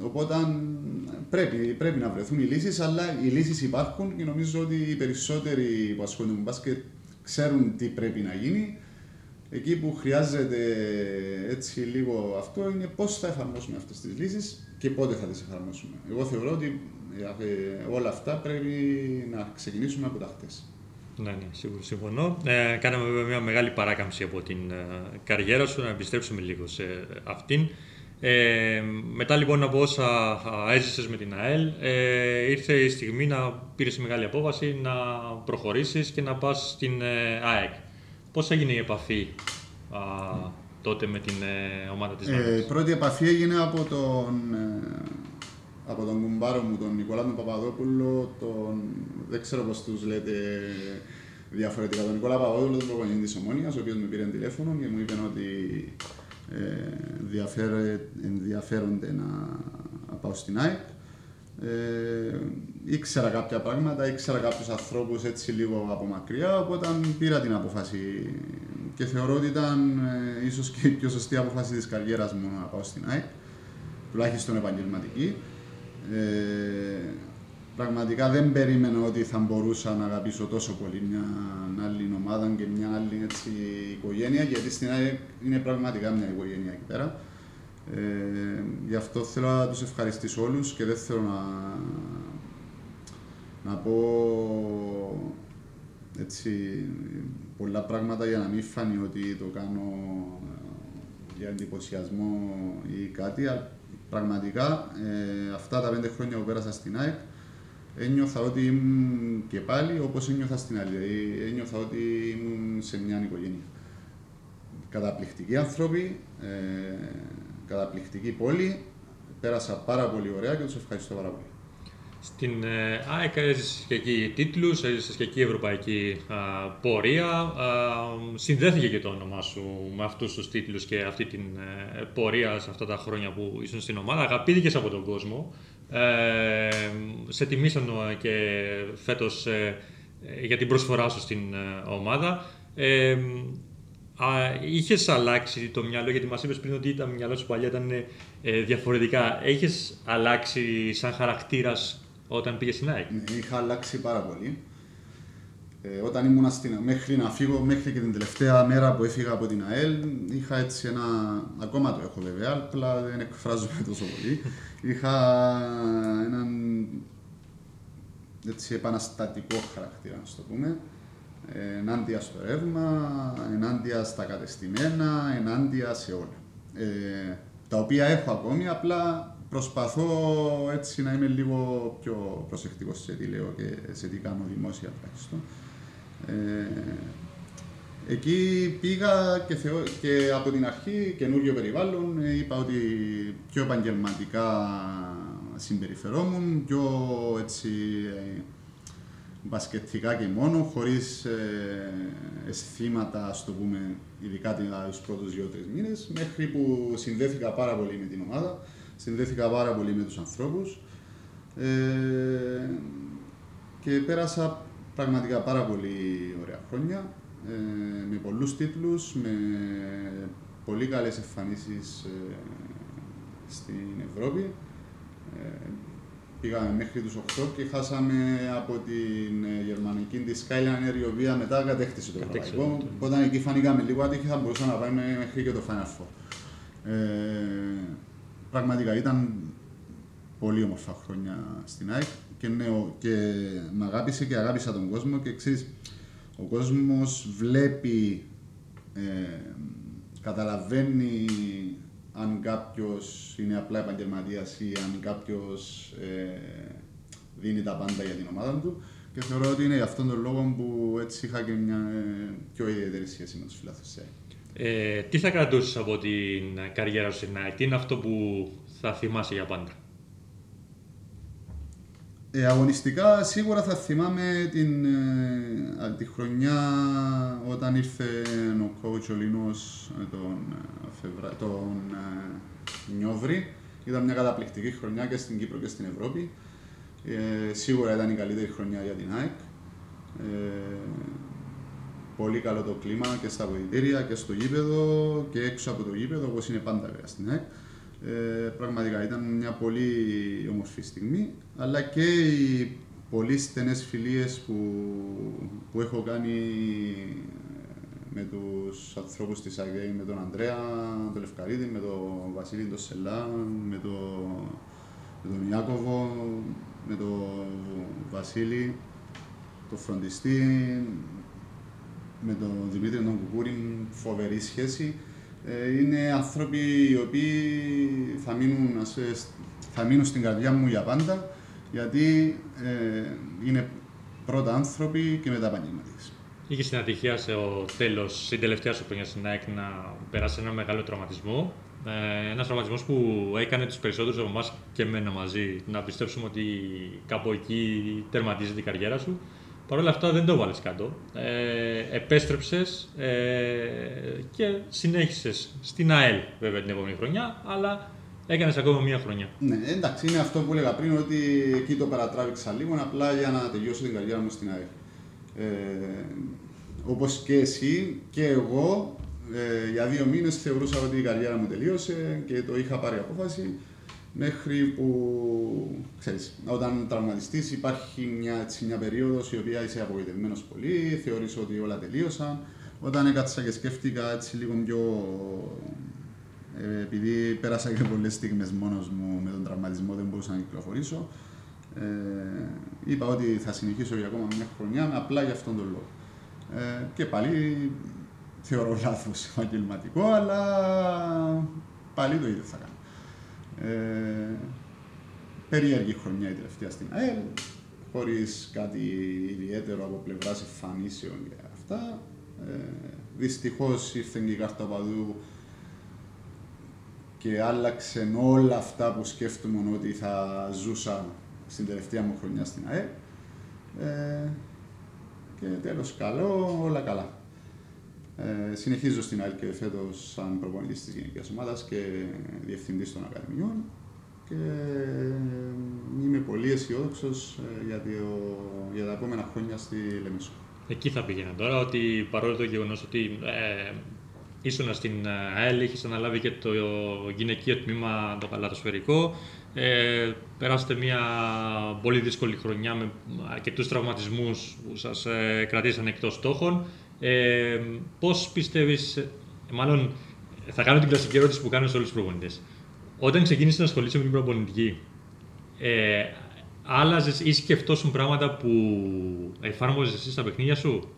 οπότε πρέπει, πρέπει να βρεθούν οι λύσεις, αλλά οι λύσεις υπάρχουν και νομίζω ότι οι περισσότεροι που ασχολούνται με μπάσκετ ξέρουν τι πρέπει να γίνει. Εκεί που χρειάζεται έτσι λίγο αυτό είναι πώς θα εφαρμόσουμε αυτές τις λύσεις και πότε θα τις εφαρμόσουμε. Εγώ θεωρώ ότι ε, όλα αυτά πρέπει να ξεκινήσουμε από τα χτες. Ναι, ναι, σίγουρα συμφωνώ. Ε, κάναμε βέβαια μια μεγάλη παράκαμψη από την ε, καριέρα σου, να επιστρέψουμε λίγο σε αυτήν. Ε, μετά λοιπόν από όσα α, έζησες με την ΑΕΛ, ε, ήρθε η στιγμή να πήρες μεγάλη απόφαση να προχωρήσεις και να πας στην ε, ΑΕΚ. Πώς έγινε η επαφή α, τότε με την ε, ομάδα της Ε, Νότιας. η πρώτη επαφή έγινε από τον, ε, από τον κουμπάρο μου, τον Νικόλα τον Παπαδόπουλο, τον, δεν ξέρω πώς τους λέτε διαφορετικά, τον Νικόλα Παπαδόπουλο, τον προπονητή της Ομόνιας, ο οποίος με πήρε τηλέφωνο και μου είπε ότι ε, ενδιαφέρε- ενδιαφέρονται να, να πάω στην ΑΕΚ. Ε, ήξερα κάποια πράγματα, ήξερα κάποιους ανθρώπους έτσι λίγο από μακριά, οπότε πήρα την απόφαση και θεωρώ ότι ήταν ε, ίσως και η πιο σωστή απόφαση της καριέρας μου να πάω στην ΑΕΚ, τουλάχιστον επαγγελματική. Ε, πραγματικά δεν περίμενα ότι θα μπορούσα να αγαπήσω τόσο πολύ μια άλλη ομάδα και μια άλλη έτσι, οικογένεια, γιατί στην ΑΕΚ είναι πραγματικά μια οικογένεια εκεί πέρα. Ε, γι' αυτό θέλω να τους ευχαριστήσω όλους και δεν θέλω να, να πω έτσι, πολλά πράγματα για να μην φανεί ότι το κάνω ε, για εντυπωσιασμό ή κάτι. αλλά Πραγματικά ε, αυτά τα πέντε χρόνια που πέρασα στην ΑΕΚ ένιωθα ότι ήμουν και πάλι όπως ένιωθα στην άλλη. Δηλαδή ένιωθα ότι ήμουν σε μια οικογένεια. Καταπληκτικοί άνθρωποι, ε, καταπληκτική πόλη. Πέρασα πάρα πολύ ωραία και τους ευχαριστώ πάρα πολύ. Στην ε, ΑΕΚ έζησες και εκεί τίτλους, έζησες και εκεί ευρωπαϊκή α, πορεία. Α, συνδέθηκε και το όνομά σου με αυτούς τους τίτλους και αυτή την ε, πορεία σε αυτά τα χρόνια που ήσουν στην ομάδα. Αγαπήθηκες από τον κόσμο. Ε, σε τιμήσαν ε, και φέτος ε, ε, για την προσφορά σου στην ε, ομάδα. Ε, Α, είχες αλλάξει το μυαλό, γιατί μας είπες πριν ότι τα μυαλά σου παλιά ήταν ε, διαφορετικά. Έχεις αλλάξει σαν χαρακτήρας όταν πήγες στην ΑΕΚ; Ναι, είχα αλλάξει πάρα πολύ. Ε, όταν ήμουν στην, μέχρι να φύγω, μέχρι και την τελευταία μέρα που έφυγα από την ΑΕΛ, είχα έτσι ένα. Ακόμα το έχω βέβαια, απλά δεν εκφράζομαι τόσο πολύ. είχα έναν έτσι, επαναστατικό χαρακτήρα, να το πούμε. Ε, ενάντια στο ρεύμα, ενάντια στα κατεστημένα, ενάντια σε όλα. Ε, τα οποία έχω ακόμη, απλά προσπαθώ έτσι να είμαι λίγο πιο προσεκτικός σε τι λέω και σε τι κάνω δημόσια τουλάχιστον. Ε, εκεί πήγα και, θεω... και από την αρχή καινούριο περιβάλλον ε, είπα ότι πιο επαγγελματικά συμπεριφερόμουν, πιο έτσι ε, μπασκετικά και μόνο, χωρίς ε, αισθήματα, ας το πούμε, ειδικά τους πρώτους δύο-τρεις μήνες, μέχρι που συνδέθηκα πάρα πολύ με την ομάδα, συνδέθηκα πάρα πολύ με τους ανθρώπους. Ε, και πέρασα πραγματικά πάρα πολύ ωραία χρόνια, ε, με πολλούς τίτλους, με πολύ καλές εμφανίσεις ε, στην Ευρώπη. Ε, πήγαμε μέχρι τους 8 και χάσαμε από την ε, γερμανική τη Skyline Air, η οποία μετά κατέκτησε το Κατέκτησε ευρωπαϊκό. το- Όταν εκεί φανήκαμε λίγο άτυχοι, θα μπορούσαμε να πάμε μέχρι και το Final Four. Ε, πραγματικά ήταν πολύ όμορφα χρόνια στην ΑΕΚ και, ναι, ο- και με αγάπησε και αγάπησα τον κόσμο και ξέρεις, ο κόσμος βλέπει, ε, καταλαβαίνει αν κάποιος είναι απλά επαγγελματίας ή αν κάποιος ε, δίνει τα πάντα για την ομάδα του και θεωρώ ότι είναι για αυτόν τον λόγο που έτσι είχα και μια ε, πιο ιδιαίτερη σχέση με τους φιλάθλους της ΑΕΚ. Ε, τι θα κρατήσεις από την καριέρα σου στην ΑΕΚ, τι είναι αυτό που θα θυμάσαι για πάντα. Ε, αγωνιστικά σίγουρα θα θυμάμαι την, ε, τη χρονιά όταν ήρθε ο coach ο Λίνος ε, τον, ε, Φεβρα... τον ε, Νιόβρη. Ήταν μια καταπληκτική χρονιά και στην Κύπρο και στην Ευρώπη. Ε, σίγουρα ήταν η καλύτερη χρονιά για την ΑΕΚ. Ε, πολύ καλό το κλίμα και στα βοηθήρια και στο γήπεδο και έξω από το γήπεδο όπως είναι πάντα βέβαια στην ΑΕΚ. Ε, πραγματικά ήταν μια πολύ όμορφη στιγμή, αλλά και οι πολύ στενές φιλίες που, που έχω κάνει με τους ανθρώπους της ΑΓΕ, με τον Ανδρέα, τον Λευκαρίδη, με τον Βασίλη τον Σελά, με, το, με τον Ιάκωβο, με τον Βασίλη, τον φροντιστή, με τον Δημήτρη τον Κουκούρη, φοβερή σχέση. Ε, είναι άνθρωποι οι οποίοι θα μείνουν, σε- θα μείνουν στην καρδιά μου για πάντα, γιατί ε, είναι πρώτα άνθρωποι και μετά επαγγελματίες. Είχε την ατυχία σε ο τέλος, στην τελευταία σου χρονιά στην ΑΕΚ, να περάσει ένα μεγάλο τραυματισμό. Ε, ένας τραυματισμός που έκανε τους περισσότερους από εμάς και εμένα μαζί να πιστέψουμε ότι κάπου εκεί τερματίζεται η καριέρα σου. Παρ' όλα αυτά δεν το βάλες κάτω. Ε, Επέστρεψες και συνέχισες στην ΑΕΛ βέβαια την επόμενη χρονιά, αλλά έκανες ακόμα μία χρονιά. Ναι, εντάξει, είναι αυτό που έλεγα πριν, ότι εκεί το παρατράβηξα λίγο, απλά για να τελειώσω την καριέρα μου στην ΑΕΚ. Ε, όπως και εσύ και εγώ, ε, για δύο μήνες θεωρούσα ότι η καριέρα μου τελείωσε και το είχα πάρει απόφαση μέχρι που, ξέρεις, όταν τραυματιστείς υπάρχει μια, έτσι, μια περίοδος η οποία είσαι απογοητευμένος πολύ, θεωρείς ότι όλα τελείωσαν. Όταν έκατσα και σκέφτηκα έτσι λίγο πιο ε, επειδή πέρασα και πολλές στιγμές μόνος μου με τον τραυματισμό, δεν μπορούσα να κυκλοφορήσω. Ε, είπα ότι θα συνεχίσω για ακόμα μια χρονιά, απλά για αυτόν τον λόγο. Ε, και πάλι θεωρώ λάθος επαγγελματικό, αλλά πάλι το ίδιο θα κάνω. Ε, περίεργη χρονιά η τελευταία στην ΑΕΛ, χωρίς κάτι ιδιαίτερο από πλευράς εμφανίσεων και αυτά. Ε, δυστυχώς ήρθε και η κάρτα παδού και άλλαξε όλα αυτά που σκέφτομαι ότι θα ζούσα στην τελευταία μου χρονιά στην ΑΕ. Ε, και τέλος καλό, όλα καλά. Ε, συνεχίζω στην ΑΕΛ και φέτος σαν προπονητής της γενικής ομάδας και διευθυντής των Ακαδημιών και είμαι πολύ αισιόδοξος για, το- για τα επόμενα χρόνια στη Λεμεσό. Εκεί θα πήγαινα τώρα, ότι παρόλο το γεγονός ότι ε, ήσουν στην ΑΕΛ, είχε αναλάβει και το γυναικείο τμήμα, το καλατοσφαιρικό. Ε, περάσατε μια πολύ δύσκολη χρονιά με αρκετούς τραυματισμούς που σας ε, κρατήσαν εκτός στόχων. Ε, Πώς πιστεύεις, μάλλον θα κάνω την κλασική ερώτηση που κάνω σε όλους τους προπονητές. Όταν ξεκίνησες να ασχολείσαι με την προπονητική, ε, άλλαζες ή σκεφτόσουν πράγματα που εφάρμοζες εσύ στα παιχνίδια σου;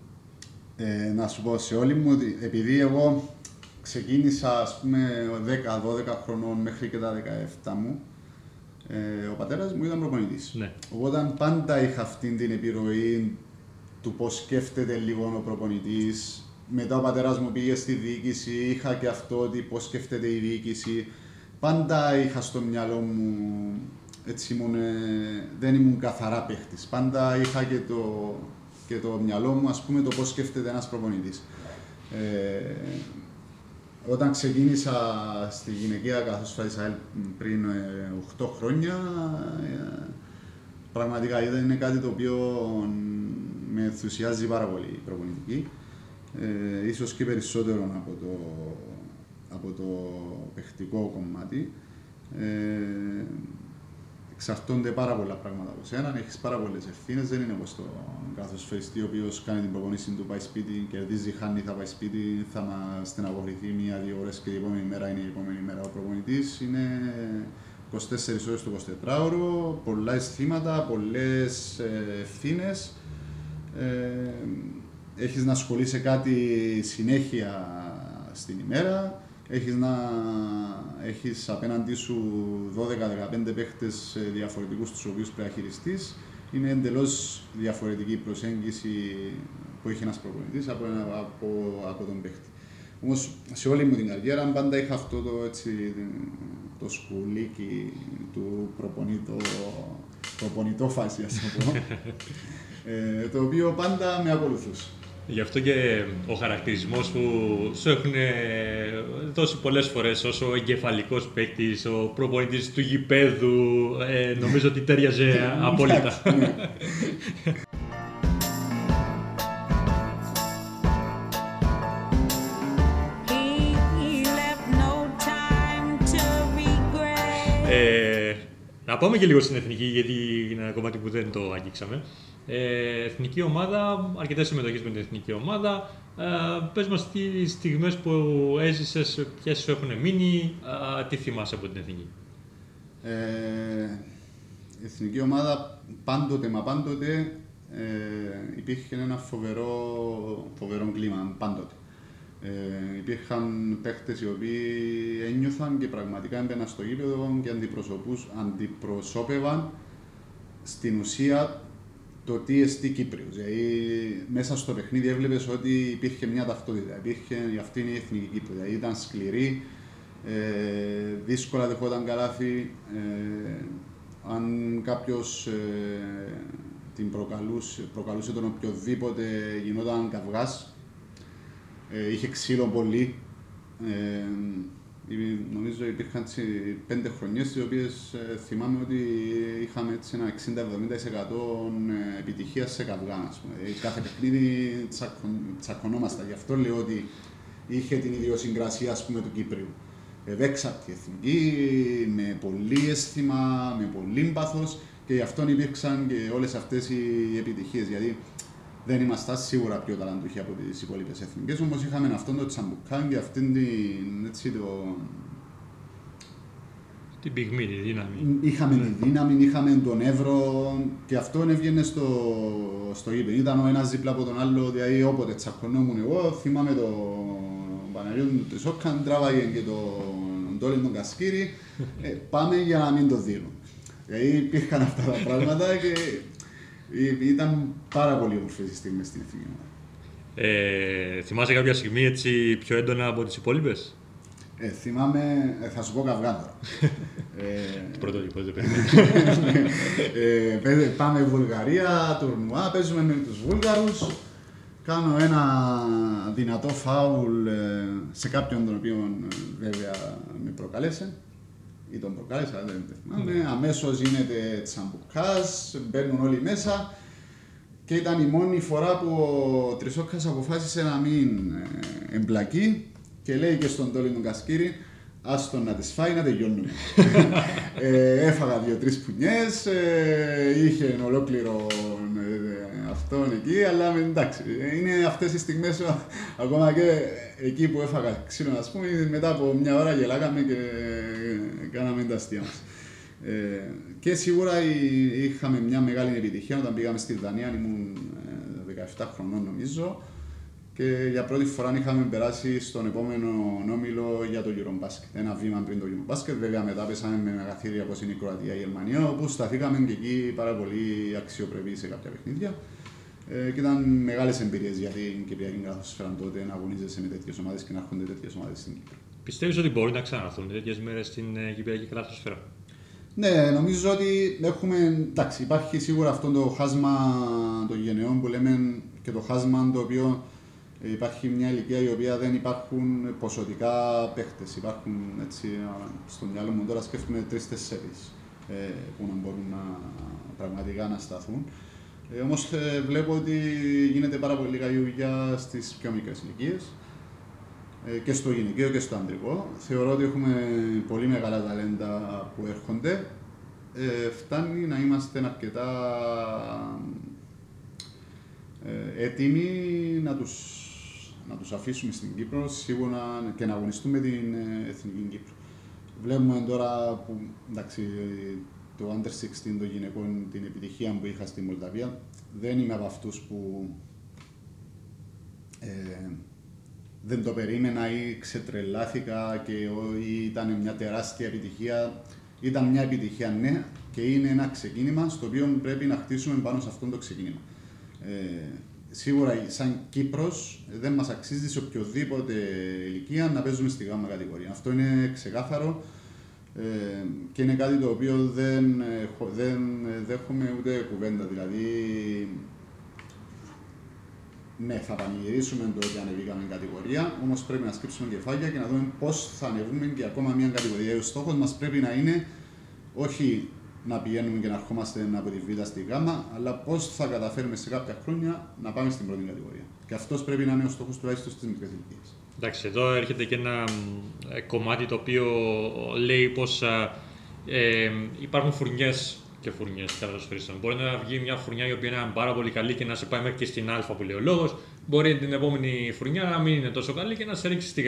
Ε, να σου πω σε όλη μου ότι επειδή εγώ ξεκίνησα ας πούμε 10-12 χρονών μέχρι και τα 17 μου ε, ο πατέρας μου ήταν προπονητής. Ναι. Οπότε πάντα είχα αυτή την επιρροή του πώς σκέφτεται λίγο ο προπονητής. Μετά ο πατέρας μου πήγε στη διοίκηση, είχα και αυτό ότι πώς σκέφτεται η διοίκηση. Πάντα είχα στο μυαλό μου, έτσι ήμουν, ε, δεν ήμουν καθαρά παίχτης. Πάντα είχα και το, και το μυαλό μου, ας πούμε, το πώς σκέφτεται ένας προπονητής. Ε, όταν ξεκίνησα στη γυναικεία καθώς ΑΕΛ πριν ε, 8 χρόνια, ε, πραγματικά ήταν είναι κάτι το οποίο με ενθουσιάζει πάρα πολύ η προπονητική. Ε, ίσως και περισσότερο από το, από το παιχτικό κομμάτι. Ε, εξαρτώνται πάρα πολλά πράγματα από σένα, έχεις πάρα πολλές ευθύνες, δεν είναι όπως το κάθε σφαιριστή ο οποίος κάνει την προπονήση του, πάει σπίτι, κερδίζει, χάνει, θα πάει σπίτι, θα μας στεναχωρηθεί μία-δύο ώρες και η επόμενη μέρα είναι η επόμενη μέρα. Ο προπονητής είναι 24 ώρες το 24ωρο, πολλά αισθήματα, πολλές ε, ευθύνες. Ε, έχεις να ασχολείσαι κάτι συνέχεια στην ημέρα, έχεις, να, έχεις απέναντί σου 12-15 παίχτες ε, διαφορετικούς τους οποίους πρέπει να χειριστείς. Είναι εντελώς διαφορετική η προσέγγιση που έχει ένας προπονητής από, ένα- από, από τον παίχτη. Όμως σε όλη μου την καριέρα πάντα είχα αυτό το, έτσι, το σκουλίκι του προπονητό, προπονητό φάση, ας το πω, ε, το οποίο πάντα με ακολουθούσε. Γι' αυτό και ο χαρακτηρισμός που σου έχουν ε, δώσει πολλές φορές ως ο εγκεφαλικός παίκτης, ο προπονητής του γηπέδου, ε, νομίζω ότι τέριαζε απόλυτα. Εντάξει, ναι. He left no time to regret. Ε, να πάμε και λίγο στην εθνική, γιατί είναι ένα κομμάτι που δεν το αγγίξαμε. Ε, εθνική ομάδα, αρκετές συμμετοχές με την εθνική ομάδα. Ε, πες μας τι στιγμές που έζησες, ποιες σου έχουν μείνει, ε, τι θυμάσαι από την εθνική; Ε, η εθνική ομάδα πάντοτε, μα πάντοτε ε, υπήρχε ένα φοβερό, φοβερό κλίμα, πάντοτε. Ε, υπήρχαν παίχτες οι οποίοι ένιωθαν και πραγματικά έμπαιναν στο γήπεδο και αντιπροσωπούς, αντιπροσώπευαν στην ουσία το τι εστί Κύπριος. Δηλαδή, μέσα στο παιχνίδι έβλεπες ότι υπήρχε μια ταυτότητα, υπήρχε, αυτή είναι η εθνική Κύπρος. Δηλαδή, ήταν σκληρή, ε, δύσκολα δεχόταν καλάθι. Ε, αν κάποιος ε, την προκαλούσε, προκαλούσε τον οποιοδήποτε γινόταν καυγάς. Ε, είχε ξύλο πολύ. Ε, υ- νομίζω υπήρχαν έτσι πέντε χρονιές τις οποίες ε, θυμάμαι ότι είχαμε έτσι ένα 60-70% επιτυχίας σε καυγά. ας πούμε. Ε, κάθε παιχνίδι τσακων, τσακωνόμασταν. Γι' αυτό λέω ότι είχε την ιδιοσυγκρασία ας πούμε, του Κύπριου. Ευέξαπτη εθνική, με πολύ αίσθημα, με πολύ πάθος και γι' αυτό υπήρξαν και όλες αυτές οι επιτυχίες. Γιατί δεν ήμασταν σίγουρα πιο ταλαντούχοι από τις υπόλοιπες εθνικές, όμως είχαμε αυτόν το τσαμπουκάν και αυτήν την, έτσι, το, Την πυγμή, τη δύναμη. Είχαμε τη δύναμη, είχαμε τον Εύρο και αυτό έβγαινε στο, στο γήπεδο. Ήταν ο ένας δίπλα από τον άλλο, δηλαδή όποτε τσακωνόμουν εγώ, θυμάμαι τον Παναγιώτη του Σόκαν, τράβαγε και τον Τόλιν τον Κασκύρη. Ε, πάμε για να μην το δίνουν. Δηλαδή υπήρχαν αυτά τα πράγματα και ε, ήταν πάρα πολύ όμορφες οι στιγμές στην εθνική ομάδα. Ε, θυμάσαι κάποια στιγμή έτσι πιο έντονα από τις υπόλοιπες; Ε, θυμάμαι, ε, θα σου πω καυγά τώρα. ε, Πρωτότυπος, δεν περιμένω. ε, παίζε- πάμε Βουλγαρία, τουρνουά, παίζουμε με τους Βούλγαρους. Κάνω ένα δυνατό φάουλ ε, σε κάποιον τον οποίο ε, βέβαια με προκαλέσε ή τον προκάλεσα, δεν δεν θυμάμαι. Αμέσως γίνεται τσαμπουκάς, μπαίνουν όλοι μέσα και ήταν η μόνη φορά που ο Τρισόκας αποφάσισε να μην ε, εμπλακεί και λέει και στον Τόλι τον Κασκύρη άστον να τις φάει να τελειώνουμε. ε, έφαγα δύο-τρεις πουνιές, ε, είχε ολόκληρο ε, αυτόν εκεί, αλλά με- εντάξει, είναι αυτές οι στιγμές ο- ακόμα και εκεί που έφαγα ξύλο, ας πούμε, μετά από μια ώρα γελάγαμε και κάναμε τα αστεία μας. Ε, και σίγουρα η- είχαμε μια μεγάλη επιτυχία όταν πήγαμε στη Δανία, ήμουν ε, 17 χρονών νομίζω και για πρώτη φορά είχαμε περάσει στον επόμενο όμιλο για το Eurobasket. Ένα βήμα πριν το Eurobasket, βέβαια μετά πέσαμε με μεγαθύρια όπως είναι η Κροατία, η Γερμανία, όπου σταθήκαμε και εκεί πάρα πολύ αξιοπρεπή σε κάποια παιχνίδια. Ε, και ήταν μεγάλες εμπειρίες για την Κυπριακή Καθοσφαίρα τότε να αγωνίζεσαι με τέτοιες ομάδες και να έρχονται τέτοιες ομάδες στην Κύπρο. Πιστεύεις ότι μπορεί να ξαναρθούν τέτοιες μέρες στην ε, Κυπριακή Καλαθοσφαίρα. Ναι, νομίζω ότι έχουμε. Εντάξει, υπάρχει σίγουρα αυτό το χάσμα των γενεών που λέμε και το χάσμα το οποίο ε, υπάρχει μια ηλικία η οποία δεν υπάρχουν ποσοτικά παίχτες. Υπάρχουν έτσι, α, στο μυαλό μου τώρα σκέφτομαι τρει-τέσσερι ε, που να μπορούν να πραγματικά να σταθούν. Ε, Όμως βλέπω ότι γίνεται πάρα πολύ καλή δουλειά στις πιο μικρές ηλικίες ε, και στο γυναικείο και στο αντρικό. Θεωρώ ότι έχουμε πολύ μεγάλα ταλέντα που έρχονται. Ε, φτάνει να είμαστε αρκετά ε, έτοιμοι να τους, να τους αφήσουμε στην Κύπρο σίγουρα και να αγωνιστούμε την ε, Εθνική Κύπρο. Βλέπουμε τώρα που εντάξει, το Under 16 των γυναικών την επιτυχία που είχα στη Μολδαβία δεν είμαι από αυτούς που ε, δεν το περίμενα ή ξετρελάθηκα και ο- ή ήταν μια τεράστια επιτυχία. Ήταν μια επιτυχία, ναι, και είναι ένα ξεκίνημα στο οποίο πρέπει να χτίσουμε πάνω σε αυτό το ξεκίνημα. Ε, σίγουρα σαν Κύπρος δεν μας αξίζει σε οποιοδήποτε ηλικία να παίζουμε στη γάμα κατηγορία. Αυτό είναι ξεκάθαρο ε, και είναι κάτι το οποίο δεν, έχω- δεν δέχομαι ούτε κουβέντα. Δηλαδή, ναι, θα πανηγυρίσουμε το ότι ανεβήκαμε κατηγορία, όμως πρέπει να σκύψουμε κεφάλια και να δούμε πώς θα ανεβούμε και ακόμα μια κατηγορία. Ο στόχος μας πρέπει να είναι όχι να πηγαίνουμε και να ερχόμαστε από τη Β στη Γ, αλλά πώς θα καταφέρουμε σε κάποια χρόνια να πάμε στην πρώτη κατηγορία. Και αυτός πρέπει να είναι ο στόχος τουλάχιστον στις μικρές ηλικίες. Εντάξει, εδώ έρχεται και ένα μ, ε, κομμάτι το οποίο λέει πως α, ε, υπάρχουν φουρνιές και φουρνιές καλαθοσφαιριστών. Μπορεί να βγει μια φουρνιά η οποία είναι πάρα πολύ καλή και να σε πάει μέχρι και στην Α που λέει ο λόγος. Μπορεί την επόμενη φουρνιά να μην είναι τόσο καλή και να σε ρίξει στη Γ.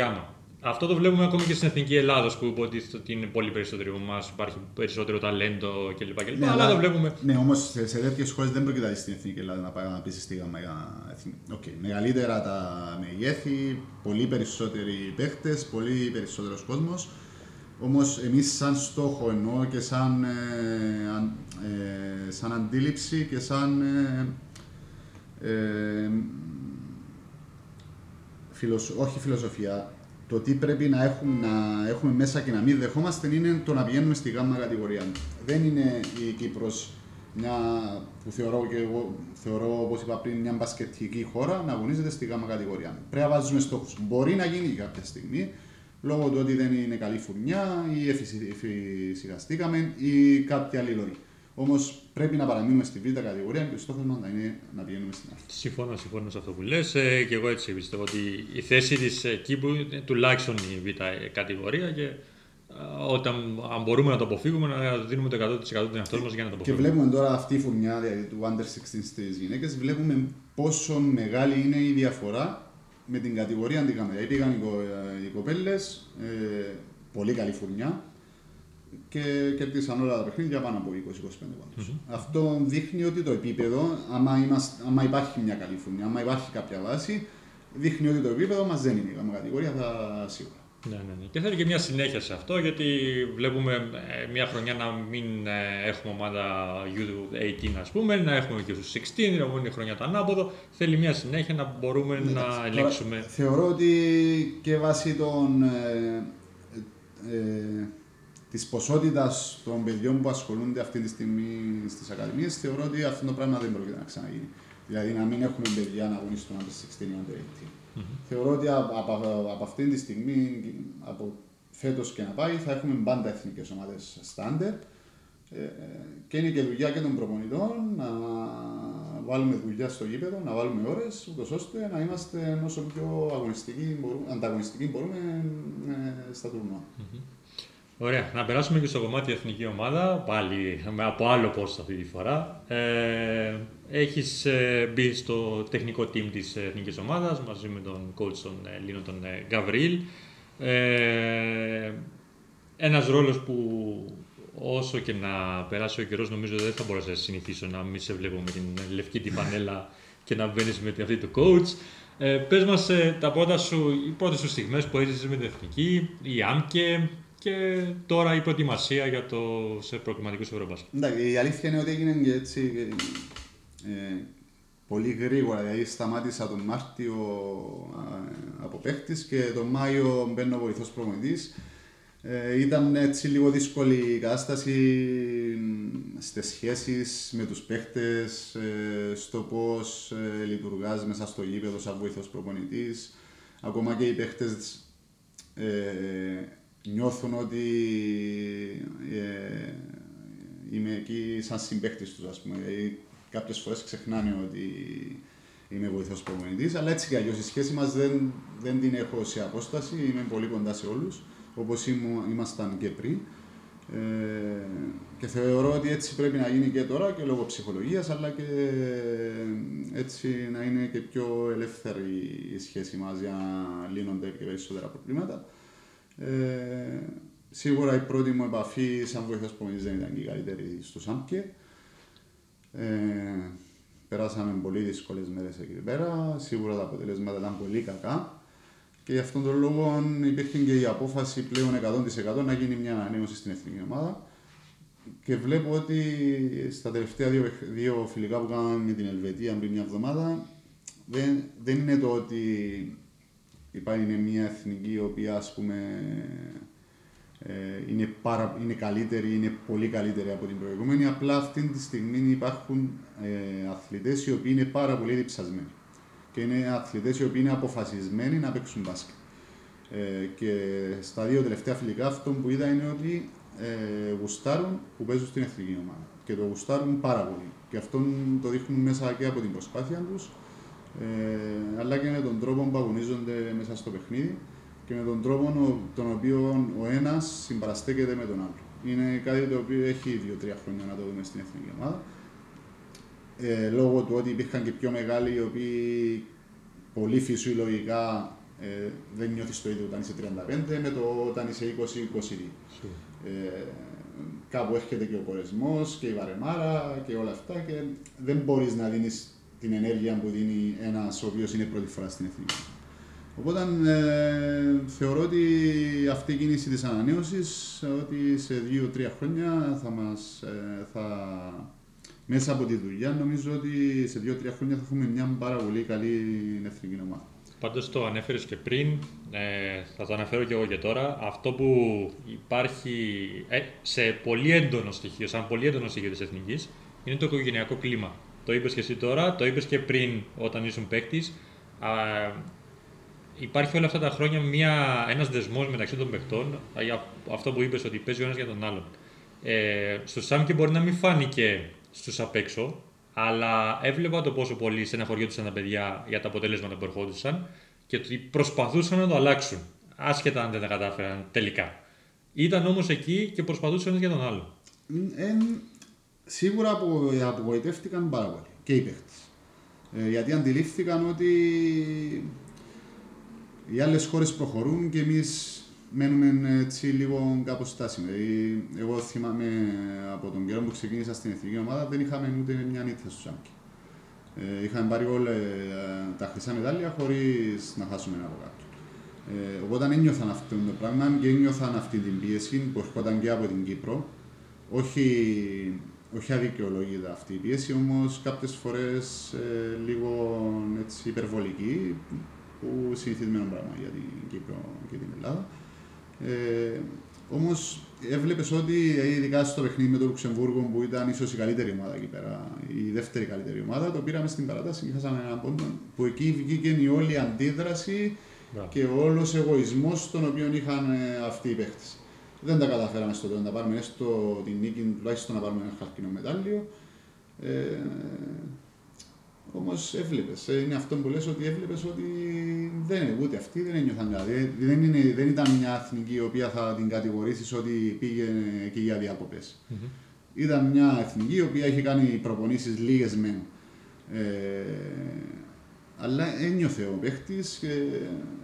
Αυτό το βλέπουμε ακόμη και στην εθνική Ελλάδα που υποτίθεται ότι είναι πολύ περισσότερο από εμάς, υπάρχει περισσότερο ταλέντο κλπ. κλπ. αλλά το βλέπουμε. Ναι, όμως σε, σε τέτοιες χώρες δεν πρόκειται στην εθνική Ελλάδα να πάει να πεις στη γάμα. Okay. Μεγαλύτερα τα μεγέθη, πολύ περισσότεροι παίχτε, πολύ περισσότερος κόσμος. Όμως εμείς, σαν στόχο εννοώ και σαν, ε, αν- ε, σαν αντίληψη και σαν. Ε, ε, φιλοσο- όχι φιλοσοφία, το τι πρέπει να έχουμε, να έχουμε μέσα και να μην δεχόμαστε είναι το να πηγαίνουμε στη γάμα κατηγορία. Δεν είναι η Κύπρος μια που θεωρώ και εγώ, θεωρώ όπως είπα πριν, μια μπασκετική χώρα να αγωνίζεται στη γάμα κατηγορία. Πρέπει να βάζουμε στόχους. Μπορεί να γίνει κάποια στιγμή, λόγω του ότι δεν είναι καλή φουρνιά ή εφησι- εφησυχαστήκαμε ή κάποια άλλη λόγη. Όμως πρέπει να παραμείνουμε στη β' κατηγορία και ο στόχο μα να είναι να πηγαίνουμε στην Α. Συμφωνώ, συμφωνώ σε αυτό που λες ε, και εγώ έτσι πιστεύω ότι η θέση της εκεί που είναι τουλάχιστον η β' κατηγορία και α, όταν αν μπορούμε να το αποφύγουμε να δίνουμε το 100% του εαυτό μας για να το Και αποφύγουμε. βλέπουμε τώρα αυτή η φουρνιά δηλαδή, του Under 16 στις γυναίκες, βλέπουμε πόσο μεγάλη είναι η διαφορά με την κατηγορία αντικάμερα. Δηλαδή πήγαν οι, κο, οι κοπέλες, ε, πολύ καλή φουρνιά και κερδίσαν όλα τα παιχνίδια πάνω από 20-25 πόντους. Αυτό δείχνει ότι το επίπεδο, άμα, είμαστε, άμα υπάρχει μια καλή φουρνιά, άμα υπάρχει κάποια βάση, δείχνει ότι το επίπεδο μας δεν είναι η γάμα κατηγορία, θα σίγουρα. Ναι, ναι, ναι. Και θέλει και μια συνέχεια σε αυτό γιατί βλέπουμε ε, μια χρονιά να μην ε, έχουμε ομάδα U18 ας πούμε, να έχουμε και στους 16, την επόμενη χρονιά το ανάποδο. Θέλει μια συνέχεια να μπορούμε να Τώρα, ελέγξουμε. Θεωρώ ότι και βάσει των, ε, ε, της ποσότητας των παιδιών που ασχολούνται αυτή τη στιγμή στις ακαδημίες, θεωρώ ότι αυτό το πράγμα δεν πρόκειται να ξαναγίνει. Δηλαδή να μην έχουμε παιδιά να αγωνιστούν under 16 ή under 18. Θεωρώ ότι από, από, από αυτή τη στιγμή, από φέτος και να πάει, θα έχουμε πάντα εθνικές ομάδες στάντερ ε, και είναι και δουλειά και των προπονητών να βάλουμε δουλειά στο γήπεδο, να βάλουμε ώρες, ούτως ώστε να είμαστε όσο πιο αγωνιστικοί, μπορούμε, ανταγωνιστικοί μπορούμε ε, στα τουρνουά. Ωραία, να περάσουμε και στο κομμάτι εθνική ομάδα, πάλι με από άλλο πώς αυτή τη φορά. Ε, έχεις ε, μπει στο τεχνικό team της εθνικής ομάδας μαζί με τον coach τον ε, Λίνο τον ε, Γκαβρίλ. Ε, ένας ρόλος που όσο και να περάσει ο καιρός νομίζω δεν θα μπορέσω να συνηθίσω να μην σε βλέπω με την λευκή την πανέλα και να μπαίνεις με την αυτή του coach. Ε, πες μας ε, τα πρώτα σου, οι πρώτες σου στιγμές που έζησες με την εθνική, η ΆΜΚΕ και τώρα η προετοιμασία για το σε προκριματικούς Ευρωμπάσκετ. Εντάξει, η αλήθεια είναι ότι έγινε και έτσι ε, πολύ γρήγορα. Δηλαδή σταμάτησα τον Μάρτιο ε, από παίχτης και τον Μάιο μπαίνω βοηθός προπονητής. Ε, ήταν έτσι λίγο δύσκολη η κατάσταση στις σχέσεις με τους παίχτες, ε, στο πώς ε, λειτουργάς μέσα στο γήπεδο σαν βοηθός προπονητής. Ακόμα και οι παίχτες ε, νιώθουν ότι ε, είμαι εκεί σαν συμπαίχτης τους, ας πούμε. Δηλαδή, κάποιες φορές ξεχνάνε ότι είμαι βοηθός προπονητής, αλλά έτσι κι αλλιώς η σχέση μας δεν, δεν την έχω σε απόσταση, είμαι πολύ κοντά σε όλους, όπως ήμου, ήμασταν και πριν. Ε, και θεωρώ ότι έτσι πρέπει να γίνει και τώρα και λόγω ψυχολογίας, αλλά και έτσι να είναι και πιο ελεύθερη η σχέση μας για να λύνονται και περισσότερα προβλήματα. Ε, σίγουρα η πρώτη μου επαφή σαν βοηθός προπονητής δεν ήταν και η καλύτερη στο ΣΑΜΚΕ. Ε, περάσαμε πολύ δύσκολες μέρες εκεί πέρα. Σίγουρα τα αποτελέσματα ήταν πολύ κακά. Και γι' αυτόν τον λόγο υπήρχε και η απόφαση πλέον 100% να γίνει μια ανανέωση στην εθνική ομάδα. Και βλέπω ότι στα τελευταία δύο, παιχ- δύο φιλικά που κάναμε με την Ελβετία πριν μια εβδομάδα δεν, δεν είναι το ότι υπάρχει είναι μια εθνική η οποία ας πούμε ε, είναι, πάρα, είναι καλύτερη, είναι πολύ καλύτερη από την προηγούμενη. Απλά αυτή τη στιγμή υπάρχουν ε, αθλητές οι οποίοι είναι πάρα πολύ διψασμένοι. Και είναι αθλητές οι οποίοι είναι αποφασισμένοι να παίξουν μπάσκετ. Ε, και στα δύο τελευταία φιλικά αυτό που είδα είναι ότι ε, γουστάρουν που παίζουν στην εθνική ομάδα. Και το γουστάρουν πάρα πολύ. Και αυτό το δείχνουν μέσα και από την προσπάθεια τους, ε, αλλά και με τον τρόπο που αγωνίζονται μέσα στο παιχνίδι και με τον τρόπο ο- τον οποίο ο ένας συμπαραστέκεται με τον άλλο. Είναι κάτι το οποίο έχει δύο-τρία χρόνια να το δούμε στην εθνική ομάδα. Ε, λόγω του ότι υπήρχαν και πιο μεγάλοι οι οποίοι πολύ φυσιολογικά ε, δεν νιώθεις το ίδιο όταν είσαι 35 με το όταν είσαι 20-22. Ε, κάπου έρχεται και ο κορεσμός και η βαρεμάρα και όλα αυτά και δεν μπορείς να δίνεις την ενέργεια που δίνει ένας ο οποίος είναι πρώτη φορά στην εθνική. Οπότε ε, θεωρώ ότι αυτή η κίνηση της ανανέωσης ότι σε δύο-τρία χρόνια θα μας ε, θα, μέσα από τη δουλειά νομίζω ότι σε δύο-τρία χρόνια θα έχουμε μια πάρα πολύ καλή εθνική ομάδα. Πάντως το ανέφερες και πριν, ε, θα το αναφέρω και εγώ και τώρα. Αυτό που υπάρχει ε, σε πολύ έντονο στοιχείο, σαν πολύ έντονο στοιχείο της εθνικής, είναι το οικογενειακό κλίμα. Το είπες και εσύ τώρα, το είπες και πριν όταν ήσουν παίκτης. Α, υπάρχει όλα αυτά τα χρόνια μια, ένας δεσμός μεταξύ των παιχτών, α, για αυτό που είπες ότι παίζει ο ένας για τον άλλον. Ε, στο Σάμκι μπορεί να μην φάνηκε στους απ' έξω, αλλά έβλεπα το πόσο πολύ στεναχωριόντουσαν τα παιδιά για τα αποτελέσματα που ερχόντουσαν και ότι προσπαθούσαν να το αλλάξουν, άσχετα αν δεν τα κατάφεραν τελικά. Ήταν όμως εκεί και προσπαθούσαν ένας για τον άλλο. Ε, σίγουρα απο, απογοητεύτηκαν πάρα πολύ και οι παίχτες. Ε, γιατί αντιλήφθηκαν ότι οι άλλες χώρες προχωρούν και εμείς μένουμε έτσι λίγο κάπως στάσιμοι. Δηλαδή, εγώ θυμάμαι από τον καιρό που ξεκίνησα στην εθνική ομάδα δεν είχαμε ούτε μια νύχτα στο Σάμκι. Ε, είχαμε πάρει όλα ε, τα χρυσά μετάλλια χωρίς να χάσουμε ένα από κάτω. Ε, οπότε ένιωθαν αυτό το πράγμα και ένιωθαν αυτή την πίεση που ερχόταν και από την Κύπρο. Όχι, όχι αδικαιολόγητα αυτή η πίεση, όμως κάποιες φορές ε, λίγο έτσι, υπερβολική, που συνηθισμένο πράγμα για την Κύπρο και την Ελλάδα. Ε, Όμως έβλεπες ότι ε, ειδικά στο παιχνίδι με το Λουξεμβούργο που ήταν ίσως η καλύτερη ομάδα εκεί πέρα, η δεύτερη καλύτερη ομάδα, το πήραμε στην παράταση και χάσαμε έναν πόντο. Που εκεί βγήκε η όλη αντίδραση Μπράβο. και ο όλο εγωισμός τον οποίο είχαν ε, αυτοί οι παίχτε. Δεν τα καταφέραμε στο τέλος να πάρουμε έστω την νίκη, τουλάχιστον να πάρουμε ένα χαλκινό μετάλλιο. Ε, Όμως έβλεπες. Είναι αυτό που λες ότι έβλεπες ότι δεν είναι ούτε αυτοί δεν ένιωθαν κάτι. Δεν, είναι, δεν ήταν μια εθνική η οποία θα την κατηγορήσεις ότι πήγαινε εκεί για διακοπε Ήταν μια εθνική η οποία είχε κάνει προπονήσεις λίγες μεν. Ε, αλλά ένιωθε ο παίχτης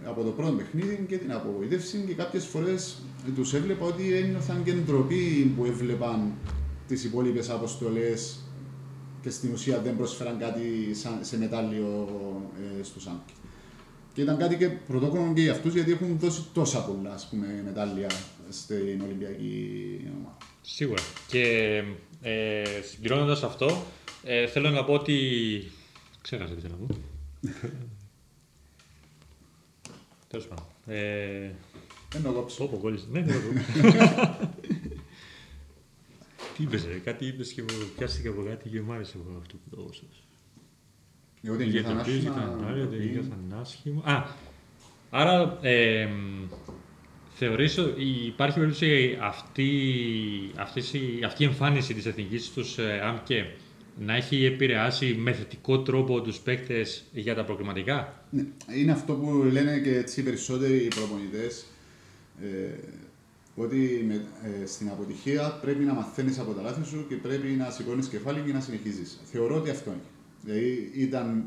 από το πρώτο παιχνίδι και την απογοήτευση και κάποιες φορές τους έβλεπα ότι ένιωθαν και ντροπή που έβλεπαν τις υπόλοιπες αποστολές και στην ουσία δεν προσφέραν κάτι σαν- σε μετάλλιο ε, στο ΣΑΜΚ. Και ήταν κάτι και πρωτόκολλο και για αυτούς γιατί έχουν δώσει τόσα πολλά ας πούμε, μετάλλια στην Ολυμπιακή ομάδα. Σίγουρα. Και ε, συμπληρώνοντα αυτό, ε, θέλω να πω ότι. Ξέχασα τι θέλω να πω. Τέλος πάντων. Ε, Δεν το κόψω. Πω, πω, κόλλησε. Ναι, ναι, ναι. Τι είπες, ρε, κάτι είπες και μου πιάστηκε από κάτι και μου άρεσε από αυτό που το έδωσες. Γιατί Για νιώθαν το οποίο άσχημα, ήταν άριο, δεν ντροπή. νιώθαν άσχημα. Α, άρα ε, θεωρείς ότι υπάρχει περίπτωση αυτή, αυτής η- αυτή η εμφάνιση της εθνικής στους ε, ΑΜΚΕ να έχει επηρεάσει με θετικό τρόπο τους παίκτες για τα προκριματικά; Ναι, είναι αυτό που λένε και έτσι οι περισσότεροι προπονητές ε, ότι με, ε, στην αποτυχία πρέπει να μαθαίνεις από τα λάθη σου και πρέπει να σηκώνεις κεφάλι και να συνεχίζεις. Θεωρώ ότι αυτό είναι. Δηλαδή ήταν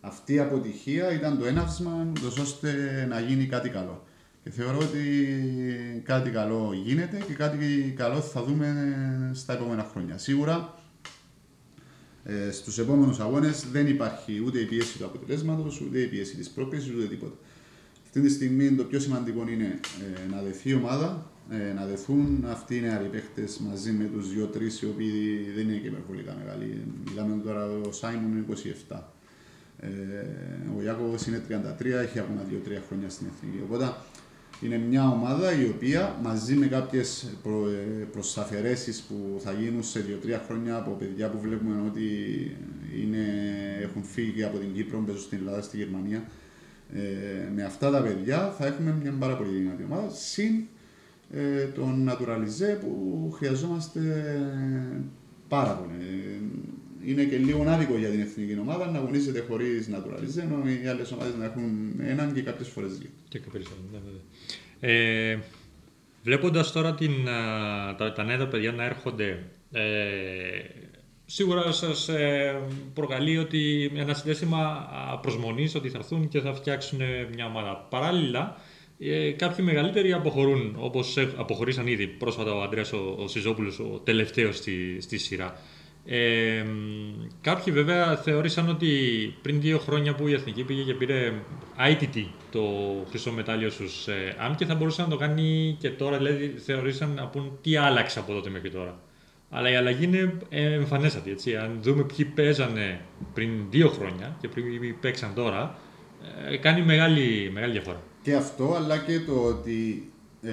αυτή η αποτυχία ήταν το έναυσμα ούτως ώστε να γίνει κάτι καλό. Και θεωρώ ότι κάτι καλό γίνεται και κάτι καλό θα δούμε στα επόμενα χρόνια. Σίγουρα ε, στους επόμενους αγώνες δεν υπάρχει ούτε η πίεση του αποτελέσματος, ούτε η πίεση της πρόκλησης, ούτε τίποτα. Αυτή τη στιγμή το πιο σημαντικό είναι ε, να δεθεί η ομάδα, ε, να δεθούν αυτοί οι νεαροί παίχτες μαζί με τους δύο-τρεις οι οποίοι δεν είναι και υπερβολικά μεγάλοι. Μιλάμε τώρα ο Σάιμον είναι 27. Ε, ο Ιάκωβος είναι 33, έχει ακόμα 2-3 χρόνια στην Εθνική. Οπότε είναι μια ομάδα η οποία μαζί με κάποιες προ, ε, προσαφαιρέσεις που θα γίνουν σε 2-3 χρόνια από παιδιά που βλέπουμε ότι είναι, έχουν φύγει από την Κύπρο, παίζουν στην Ελλάδα, στη Γερμανία. Ε, με αυτά τα παιδιά θα έχουμε μια πάρα πολύ δυνατή ομάδα. Συν ε, τον Naturalize που χρειαζόμαστε πάρα πολύ. Ε, Είναι και λίγο άδικο για την εθνική ομάδα να αγωνίζεται χωρίς Naturalize, ενώ οι άλλες ομάδες να έχουν έναν και κάποιες φορές δύο. Και και περισσότερο. Ναι, βέβαια. Ε, βλέποντας τώρα την, α, τα, τα νέα τα παιδιά να έρχονται, ε, σίγουρα σας ε, προκαλεί ότι ένα συνέστημα α, προσμονής ότι θα έρθουν και θα φτιάξουν ε, μια ομάδα. Παράλληλα, ε, κάποιοι μεγαλύτεροι αποχωρούν, όπως ε, αποχωρήσαν ήδη πρόσφατα ο Ανδρέας ο, ο Σιζόπουλος, ο τελευταίος στη, στη σειρά. Ε, μ, κάποιοι βέβαια θεώρησαν ότι πριν δύο χρόνια που η Εθνική πήγε και πήρε ITT το χρυσό μετάλλιο στους ε, ΑΜ και θα μπορούσε να το κάνει και τώρα, δηλαδή θεωρήσαν να πούν τι άλλαξε από τότε μέχρι τώρα. Αλλά η αλλαγή είναι ε, εμφανέστατη, έτσι. Αν δούμε ποιοι παίζανε πριν δύο χρόνια και ποιοι παίξαν τώρα, ε, κάνει μεγάλη, μεγάλη διαφορά. Και αυτό, αλλά και το ότι ε,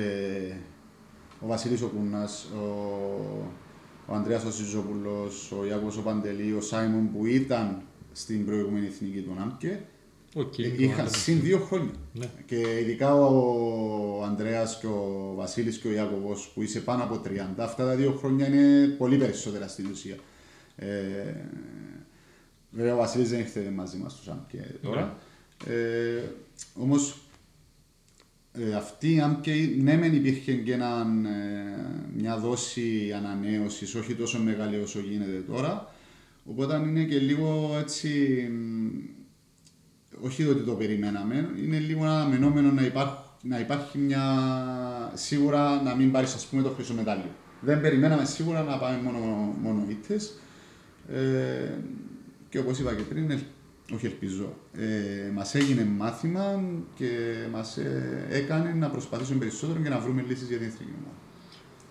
ο Βασίλης ο Κούνας, ο, ο Ανδρέας ο Σιζόπουλος, ο Ιάκωβος ο Παντελή, ο Σάιμον που ήταν στην προηγούμενη εθνική του ΝΑΜΚΕ, Okay, Ε, Είχαν συν δύο χρόνια. Ναι. Και ειδικά ο Ανδρέας και ο Βασίλης και ο Ιάκωβος που είσαι πάνω από 30, αυτά τα δύο χρόνια είναι πολύ περισσότερα στην ουσία. Ε, βέβαια ο Βασίλης δεν ήρθε μαζί μας στο ΣΑΜ και τώρα. Ε, όμως ε, αυτή η ΑΜΚΕ, ναι μεν υπήρχε και έναν, ε, μια δόση ανανέωσης, όχι τόσο μεγάλη όσο γίνεται τώρα, οπότε είναι και λίγο έτσι όχι ότι το περιμέναμε, είναι λίγο αναμενόμενο να υπάρχει, να υπάρχει μια. σίγουρα να μην πάρεις ας πούμε το χρυσό μετάλλιο. Δεν περιμέναμε σίγουρα να πάμε μόνο, μόνο ήττες. Ε, και όπως είπα και πριν, ελ- όχι ελπίζω, ε, μας έγινε μάθημα και μας ε, έκανε να προσπαθήσουμε περισσότερο και να βρούμε λύσεις για την εθνική ομάδα.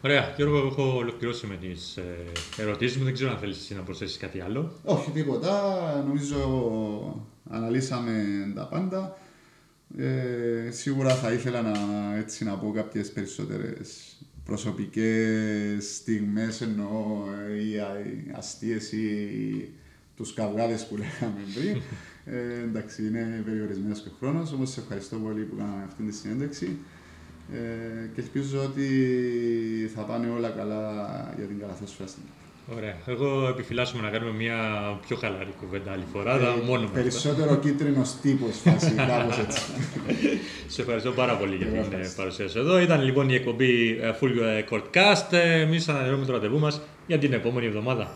Ωραία. Γιώργο, εγώ έχω ολοκληρώσει με τις ε, ερωτήσεις μου. Δεν ξέρω αν θέλεις εσύ να προσθέσεις κάτι άλλο. Όχι τίποτα, νομίζω αναλύσαμε τα πάντα. Ε, σίγουρα θα ήθελα να, έτσι, να πω κάποιες περισσότερες προσωπικές στιγμές εννοώ ε, ή α- ή αστείες ή τους καυγάδες που λέγαμε πριν. Ε, εντάξει, είναι περιορισμένος και ο χρόνος, όμως σε ευχαριστώ πολύ που κάναμε αυτή τη συνέντευξη ε, και ελπίζω ότι θα πάνε όλα καλά για την καλαθόσφαιρα στην Ελλάδα. Ωραία. Εγώ επιφυλάσσομαι να κάνουμε μια πιο χαλαρή κουβέντα άλλη φορά. θα μόνο με αυτό. Ε, Περισσότερο κίτρινος τύπος φάση, κάπως έτσι. Σε ευχαριστώ πάρα πολύ για Εγώ την ε, ευχαριστώ. παρουσία σου εδώ. Ήταν λοιπόν η εκπομπή ε, Full ε, Courtcast. Εμείς ανανεώνουμε το ραντεβού μας για την επόμενη εβδομάδα.